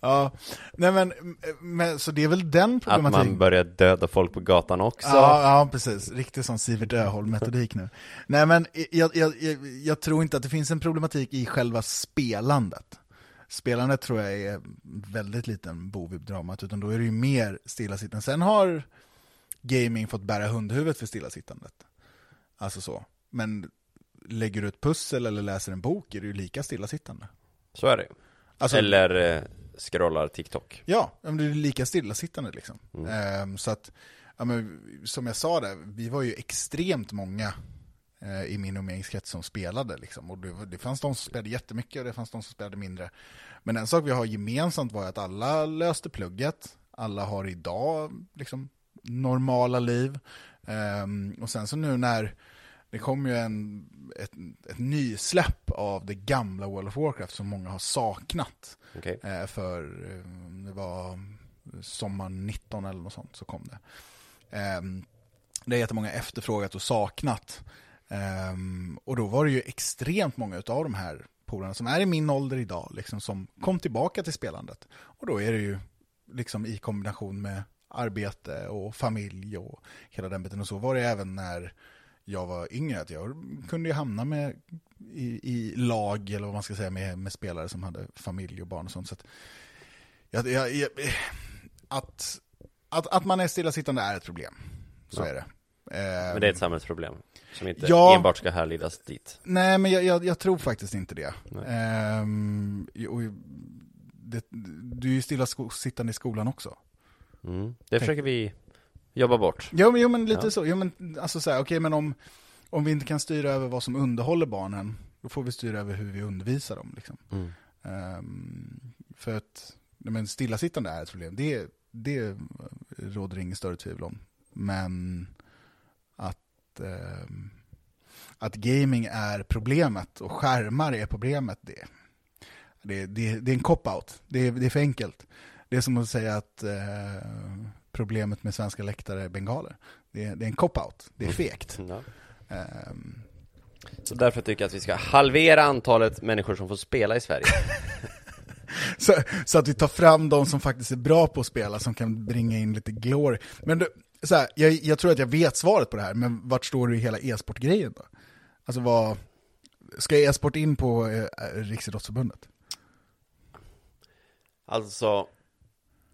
Ja, nej men, men så det är väl den Att problematiken. man börjar döda folk på gatan också Ja, ja, precis. Riktigt som Sivert Öholm-metodik nu. Nej, men jag, jag, jag, jag tror inte att det finns en problematik i själva spelandet. Spelandet tror jag är väldigt liten bov i dramat, utan då är det ju mer stillasittande. Sen har gaming fått bära hundhuvudet för stillasittandet. Alltså så. Men lägger du ett pussel eller läser en bok är det ju lika stillasittande. Så är det ju Alltså, Eller eh, scrollar TikTok. Ja, men det är lika stillasittande liksom. Mm. Ehm, så att, ja, men, som jag sa där, vi var ju extremt många eh, i min umgängeskrets som spelade. Liksom. Och det, det fanns de som spelade jättemycket och det fanns de som spelade mindre. Men en sak vi har gemensamt var att alla löste plugget, alla har idag liksom, normala liv. Ehm, och sen så nu när det kom ju en, ett, ett nysläpp av det gamla World of Warcraft som många har saknat. Okej. Eh, för eh, det var sommaren 19 eller något sånt så kom det. Ehm, det är jättemånga efterfrågat och saknat. Ehm, och då var det ju extremt många av de här polarna som är i min ålder idag, liksom, som kom tillbaka till spelandet. Och då är det ju liksom i kombination med arbete och familj och hela den biten. Och så var det även när jag var yngre, att jag kunde ju hamna med i, i lag, eller vad man ska säga, med, med spelare som hade familj och barn och sånt. Så att, jag, jag, jag, att, att, att man är stillasittande är ett problem. Så Ja. är det. Men det är ett samhällsproblem som inte Ja. enbart ska härledas dit. Nej, men jag, jag, jag tror faktiskt inte det. Ehm, och det. Du är ju stillasittande i skolan också. Mm. Det försöker vi jobba bort. Jo, jo, men lite Ja. så. Jo, men, alltså så här, okej, men om, om vi inte kan styra över vad som underhåller barnen, då får vi styra över hur vi undervisar dem. Liksom. Mm. Ehm, för att men stillasittande är ett problem. Det, det råder ingen större tvivel om. Men att, ehm, att gaming är problemet och skärmar är problemet, det, det, det, det är en cop-out. Det, är- det är för enkelt. Det är som att säga att eh, problemet med svenska läktare är bengaler. Det, är- det är en cop-out. Det är fegt. Ja. Ehm, Så därför tycker jag att vi ska halvera antalet människor som får spela i Sverige. Så, så att vi tar fram de som faktiskt är bra på att spela, som kan bringa in lite glory. Men du, så här, jag, jag tror att jag vet svaret på det här, men vart står du i hela e-sportgrejen då? Alltså vad, ska e-sport in på eh, Riksidrottsförbundet? Alltså,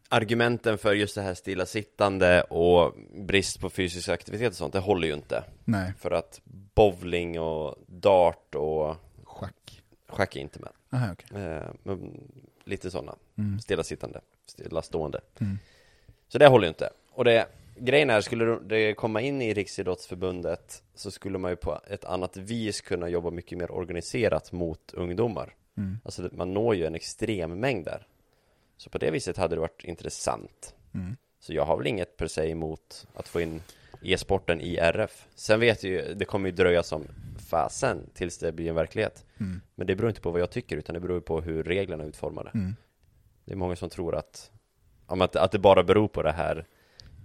argumenten för just det här stillasittande och brist på fysisk aktivitet och sånt, det håller ju inte. Nej, För att bowling och dart och schack. schack är inte med. Aha, okej. Eh, men lite sådana, Mm. stillasittande, stillastående. Mm. Så det håller ju inte. Och det, grejen är, skulle det komma in i Riksidrottsförbundet så skulle man ju på ett annat vis kunna jobba mycket mer organiserat mot ungdomar. Mm. Alltså man når ju en extrem mängd där. Så på det viset hade det varit intressant. Mm. Så jag har väl inget per se emot att få in e-sporten i RF. Sen vet jag ju, det kommer ju dröja som fasen tills det blir en verklighet. Mm. Men det beror inte på vad jag tycker, utan det beror på hur reglerna är utformade. Mm. Det är många som tror att, att, att det bara beror på det här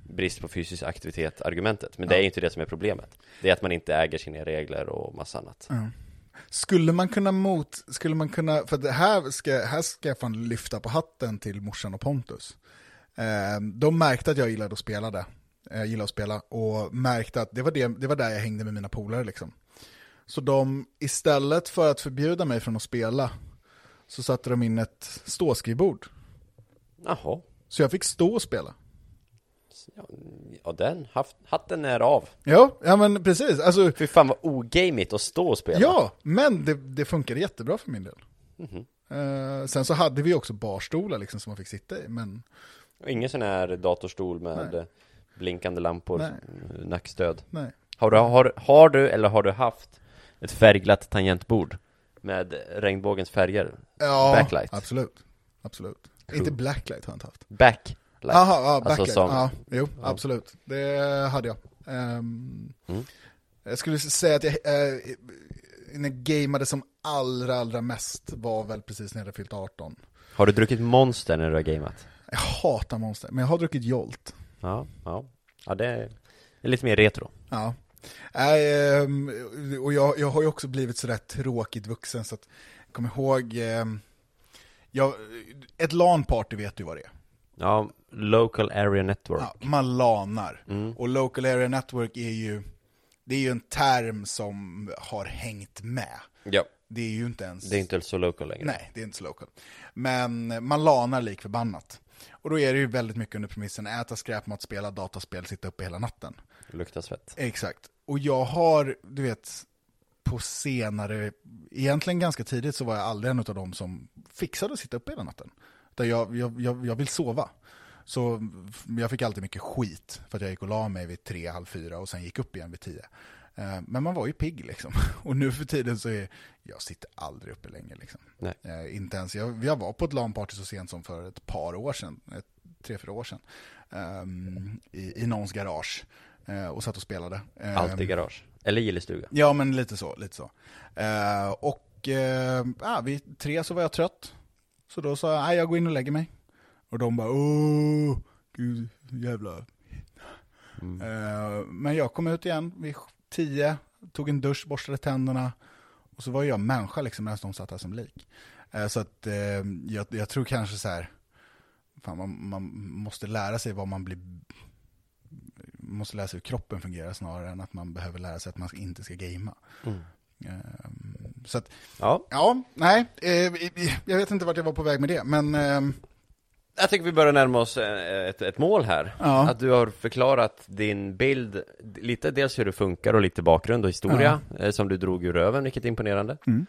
brist på fysisk aktivitet argumentet. Men det Ja. är ju inte det som är problemet. Det är att man inte äger sina regler och massa annat. Ja. Skulle man kunna mot, skulle man kunna, för det här ska, här ska jag fan lyfta på hatten till morsan och Pontus. Eh, de märkte att jag gillade att spela det, eh, gillade att spela, och märkte att det var, det, det var där jag hängde med mina polare liksom. Så de, istället för att förbjuda mig från att spela, så satte de in ett ståskrivbord. Jaha. Så jag fick stå och spela. Ja, den, haft, hatten är av. Ja, ja men precis. Alltså, Fy fan vad ogamigt att stå och spela. ja, men det, det funkade jättebra för min del. Mhm. Eh, sen så hade vi också barstolar liksom som man fick sitta i, men Och ingen sån här datorstol med Nej. blinkande lampor, Nej. eh, nackstöd. nej. Har du, har, har du eller har du haft ett färgglatt tangentbord med regnbågens färger? Ja, Backlight. absolut. Absolut. Cool. Inte blacklight har jag inte haft. Backlight? Jaha, ja, Alltså backlight. som- Ja, jo, Ja. absolut. Det hade jag. Ehm, Mm. Jag skulle säga att jag, uh, när jag gameade som allra, allra mest var väl precis när jag hade fyllt 18. Har du druckit Monster när du har gameat? Jag hatar monster, men jag har druckit Jolt. Ja, ja. Ja, det är, lite mer retro. Ja. Ehm, och jag, jag har ju också blivit sådär tråkigt vuxen så att jag kommer ihåg, ehm, jag, ett LAN-party vet du vad det är. Ja, Local Area Network. Ja, man lanar. Mm. Och Local Area Network är ju, det är ju en term som har hängt med. Ja, Det är ju inte ens... det är inte så local längre. Nej, det är inte så local. Men man lanar lik förbannat. Och då är det ju väldigt mycket under premissen äta skräpmat, spela dataspel, sitta uppe hela natten. Luktar svett. Exakt. Och jag har, du vet, på senare, egentligen ganska tidigt så var jag aldrig en av dem som fixade att sitta uppe hela natten. Där jag, jag, jag, jag vill sova. Så jag fick alltid mycket skit för att jag gick och la mig vid tre, halv fyra och sen gick upp igen vid tio. Eh, Men man var ju pigg liksom. Och nu för tiden så är, jag sitter aldrig uppe länge liksom. Nej. Eh, Inte ens, jag, jag var på ett LAN-party så sent som för ett par år sedan, ett, tre, fyra år sedan. ehm, i, I någons garage. eh, Och satt och spelade. Ehm, Allt i garage. Eller gillestuga. Ja, men lite så. Lite så. Eh, och ja, vid tre så var jag trött. Så då sa jag, "Nej, jag går in och lägger mig. Och de bara, åh, gud, jävla. Mm. Eh, men jag kom ut igen vid tio, tog en dusch, borstade tänderna. Och så var jag människa liksom medan de satt här som lik. Eh, så att eh, jag, jag tror kanske så här, fan, man, man måste lära sig vad man blir måste lära sig hur kroppen fungerar snarare än att man behöver lära sig att man inte ska gamea. Mm. Så att, Ja, ja, nej, eh, jag vet inte vart jag var på väg med det, men ehm, jag tycker vi börjar närma oss eh, ett, ett mål här. Ja. Att du har förklarat din bild, lite dels hur det funkar och lite bakgrund och historia, eh, som du drog ur röven, vilket är imponerande. Mm.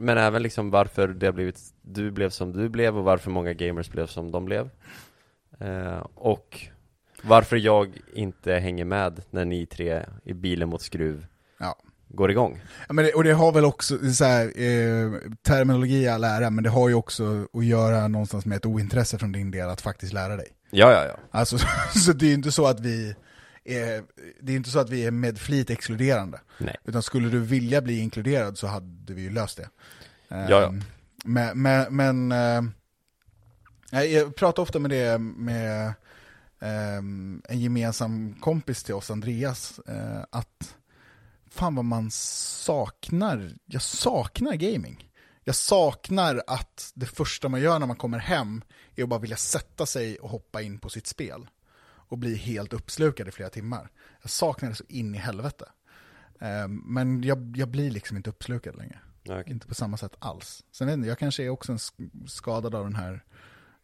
Men även liksom varför det har blivit, du blev som du blev och varför många gamers blev som de blev. Och varför jag inte hänger med när ni tre i bilen mot skruv Ja. Går igång. Ja, men det, och det har väl också, så här, eh, terminologi all ära, men det har ju också att göra någonstans med ett ointresse från din del att faktiskt lära dig. Ja, ja, ja. Alltså, så det är ju inte så att vi är, det är inte så att vi är med flit exkluderande. Nej. Utan skulle du vilja bli inkluderad så hade vi ju löst det. Ja, ja. Ehm, Men, men, men eh, jag pratar ofta med det med ehm, en gemensam kompis till oss, Andreas, eh, att fan vad man saknar, jag saknar gaming. Jag saknar att det första man gör när man kommer hem är att bara vilja sätta sig och hoppa in på sitt spel. Och bli helt uppslukad i flera timmar. Jag saknar det så in i helvete. Ehm, Men jag, jag blir liksom inte uppslukad längre. Okej. Inte på samma sätt alls. Sen vet inte, jag kanske är också skadad av den här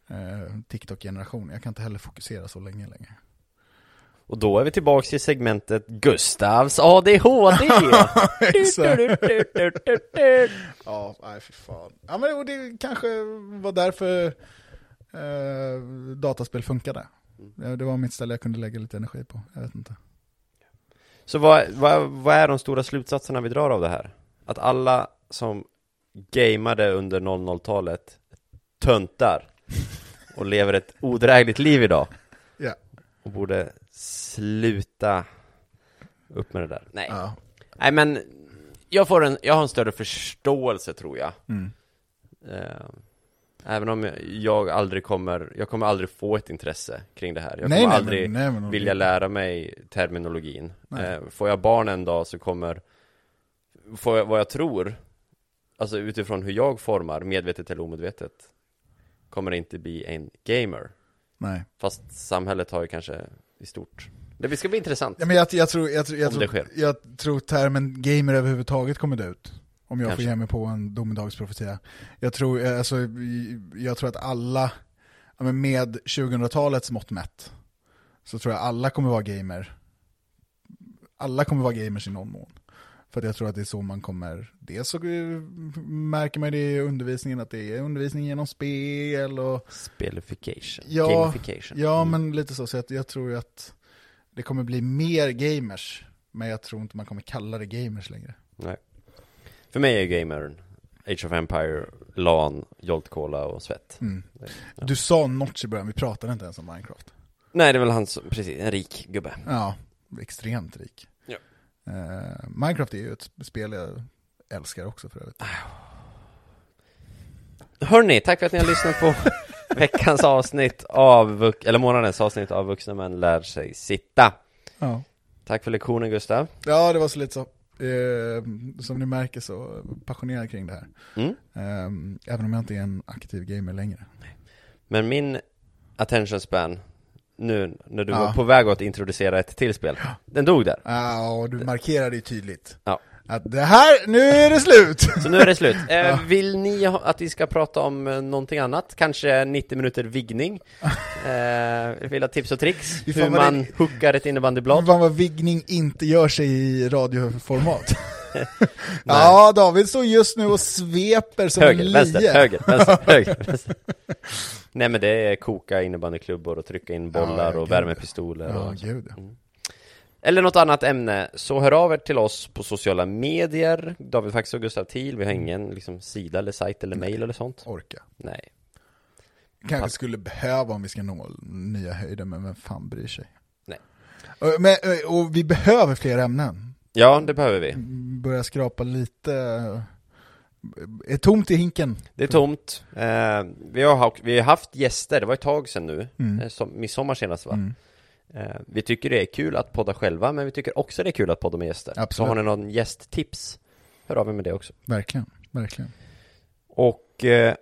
eh, TikTok-generationen. Jag kan inte heller fokusera så länge längre. Och då är vi tillbaks i segmentet Gustavs ADHD! Exakt. Ja, nej fy fan. Ja, men det kanske var därför eh, dataspel funkade. Det det var mitt ställe jag kunde lägga lite energi på. Jag vet inte. Så vad, vad, vad är de stora slutsatserna vi drar av det här? Att alla som gameade under 00-talet töntar och lever ett odrägligt liv idag Ja. och borde sluta upp med det där. Nej, Ja. nej men jag, får en, jag har en större förståelse tror jag. Mm. Eh, Även om jag aldrig kommer, jag kommer aldrig få ett intresse kring det här. Jag Nej, kommer nej, aldrig men- nej, men- vilja lära mig terminologin. Eh, Får jag barn en dag så kommer, får jag, vad jag tror, alltså utifrån hur jag formar, medvetet eller omedvetet, kommer det inte bli en gamer. Nej. Fast samhället har ju kanske i stort. Det ska bli intressant. Ja, men jag, jag, tror, jag, tror- jag, tror, sker. jag tror termen gamer överhuvudtaget kommer dö ut. Om jag Kanske. får ge mig på en domedagsprofetia. Jag tror, eh, alltså, jag tror att alla, med 2000-talets mått mätt, så tror jag alla kommer vara gamer. Alla kommer vara gamers i någon mån. För att jag tror att det är så man kommer, dels så märker man det i undervisningen att det är undervisning genom spel och Spelification. Ja, Gamification. Ja, Mm. men lite så. Så att jag tror ju att det kommer bli mer gamers. Men jag tror inte man kommer kalla det gamers längre. Nej. För mig är gamern Age of Empire, LAN, Jolt Cola och svett. Mm. Ja. Du sa Notch i början, vi pratade inte ens om Minecraft. Nej, det är väl han som, precis, en rik gubbe. Ja, extremt rik. Eh, Minecraft är ju ett spel jag älskar också för övrigt. Hörni, tack för att ni har lyssnat på veckans avsnitt av, eller månadens avsnitt av Vuxna Män Lär Sig Sitta. Ja, Tack för lektionen Gustav. ja det var så lite så. Eh, som ni märker så passionerad kring det här. Mm. Eh, även om jag inte är en aktiv gamer längre. Men min attention span, nu när du Ja. var på väg att introducera ett till spel, den dog där. Ja, och du markerade ju tydligt. Ja. Att det här, nu är det slut! Så nu är det slut. Eh, Ja. Vill ni ha, att vi ska prata om eh, någonting annat? Kanske 90 minuter viggning? Eh, vill ha tips och tricks? Hur man det- hookar ett innebandyblad? Fan vad viggning inte gör sig i radioformat. Ja, David står just nu och sveper som en Höger, lie. vänster, höger, vänster, höger, vänster. Nej men det är koka innebandyklubbor och trycka in bollar ja, och värmepistoler Ja, och... gud ja. Eller något annat ämne, så hör av er till oss på sociala medier David Fax och Gustav Thiel, vi har ingen liksom, sida eller sajt eller mail eller sånt Orka. Nej Kanske skulle behöva om vi ska nå nya höjder, men vem fan bryr sig? Nej. Men, och vi behöver fler ämnen. Ja, det behöver vi Börja skrapa lite, är tomt i hinken. Det är tomt eh, vi, har, ha- vi har haft gäster, det var ett tag sedan nu Mm. eh, som, Midsommar senast va? Mm. Eh, vi tycker det är kul att podda själva, men vi tycker också det är kul att podda med gäster Absolut. Så har ni någon gästtips, hör av er med det också Verkligen, verkligen. Och eh,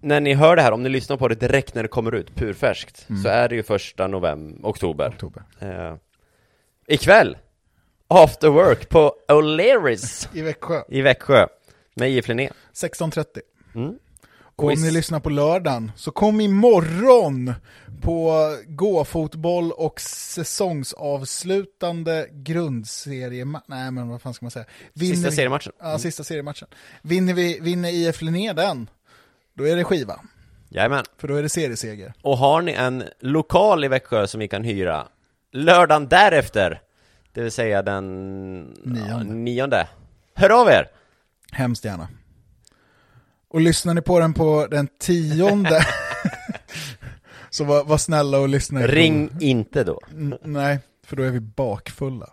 när ni hör det här, om ni lyssnar på det direkt när det kommer ut, purfärskt, Mm. så är det ju första november, oktober. Oktober. Eh, ikväll, after work på O'Learys I Växjö, i Växjö, med IF Linné. 16.30. Mm. Och om Quiz. ni lyssnar på lördagen, så kom imorgon på gåfotboll och säsongsavslutande grundseriematch. Nej men vad fan ska man säga? Vinner Sista vi- seriematchen. Ja, sista seriematchen. Vinner, vi, vinner IF Linné den, då är det skiva. Jajamän. För då är det serieseger. Och har ni en lokal i Växjö som vi kan hyra lördagen därefter, det vill säga den Nionde. Ja, nionde. Hör av er! Hemskt gärna. Och lyssnar ni på den på den tionde, så var, var snälla och lyssna. Ring inte då. N- nej, för då är vi bakfulla.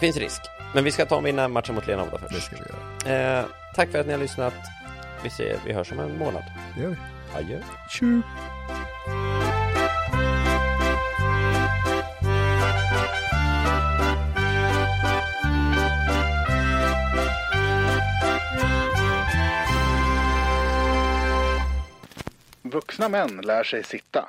Finns risk. Men vi ska ta och vinna matchen mot Lenhovda Det först. ska vi göra. Eh, tack för att ni har lyssnat. Vi ser, vi hörs om en månad. Det gör vi. Adjö. Tju! Vuxna män lär sig sitta.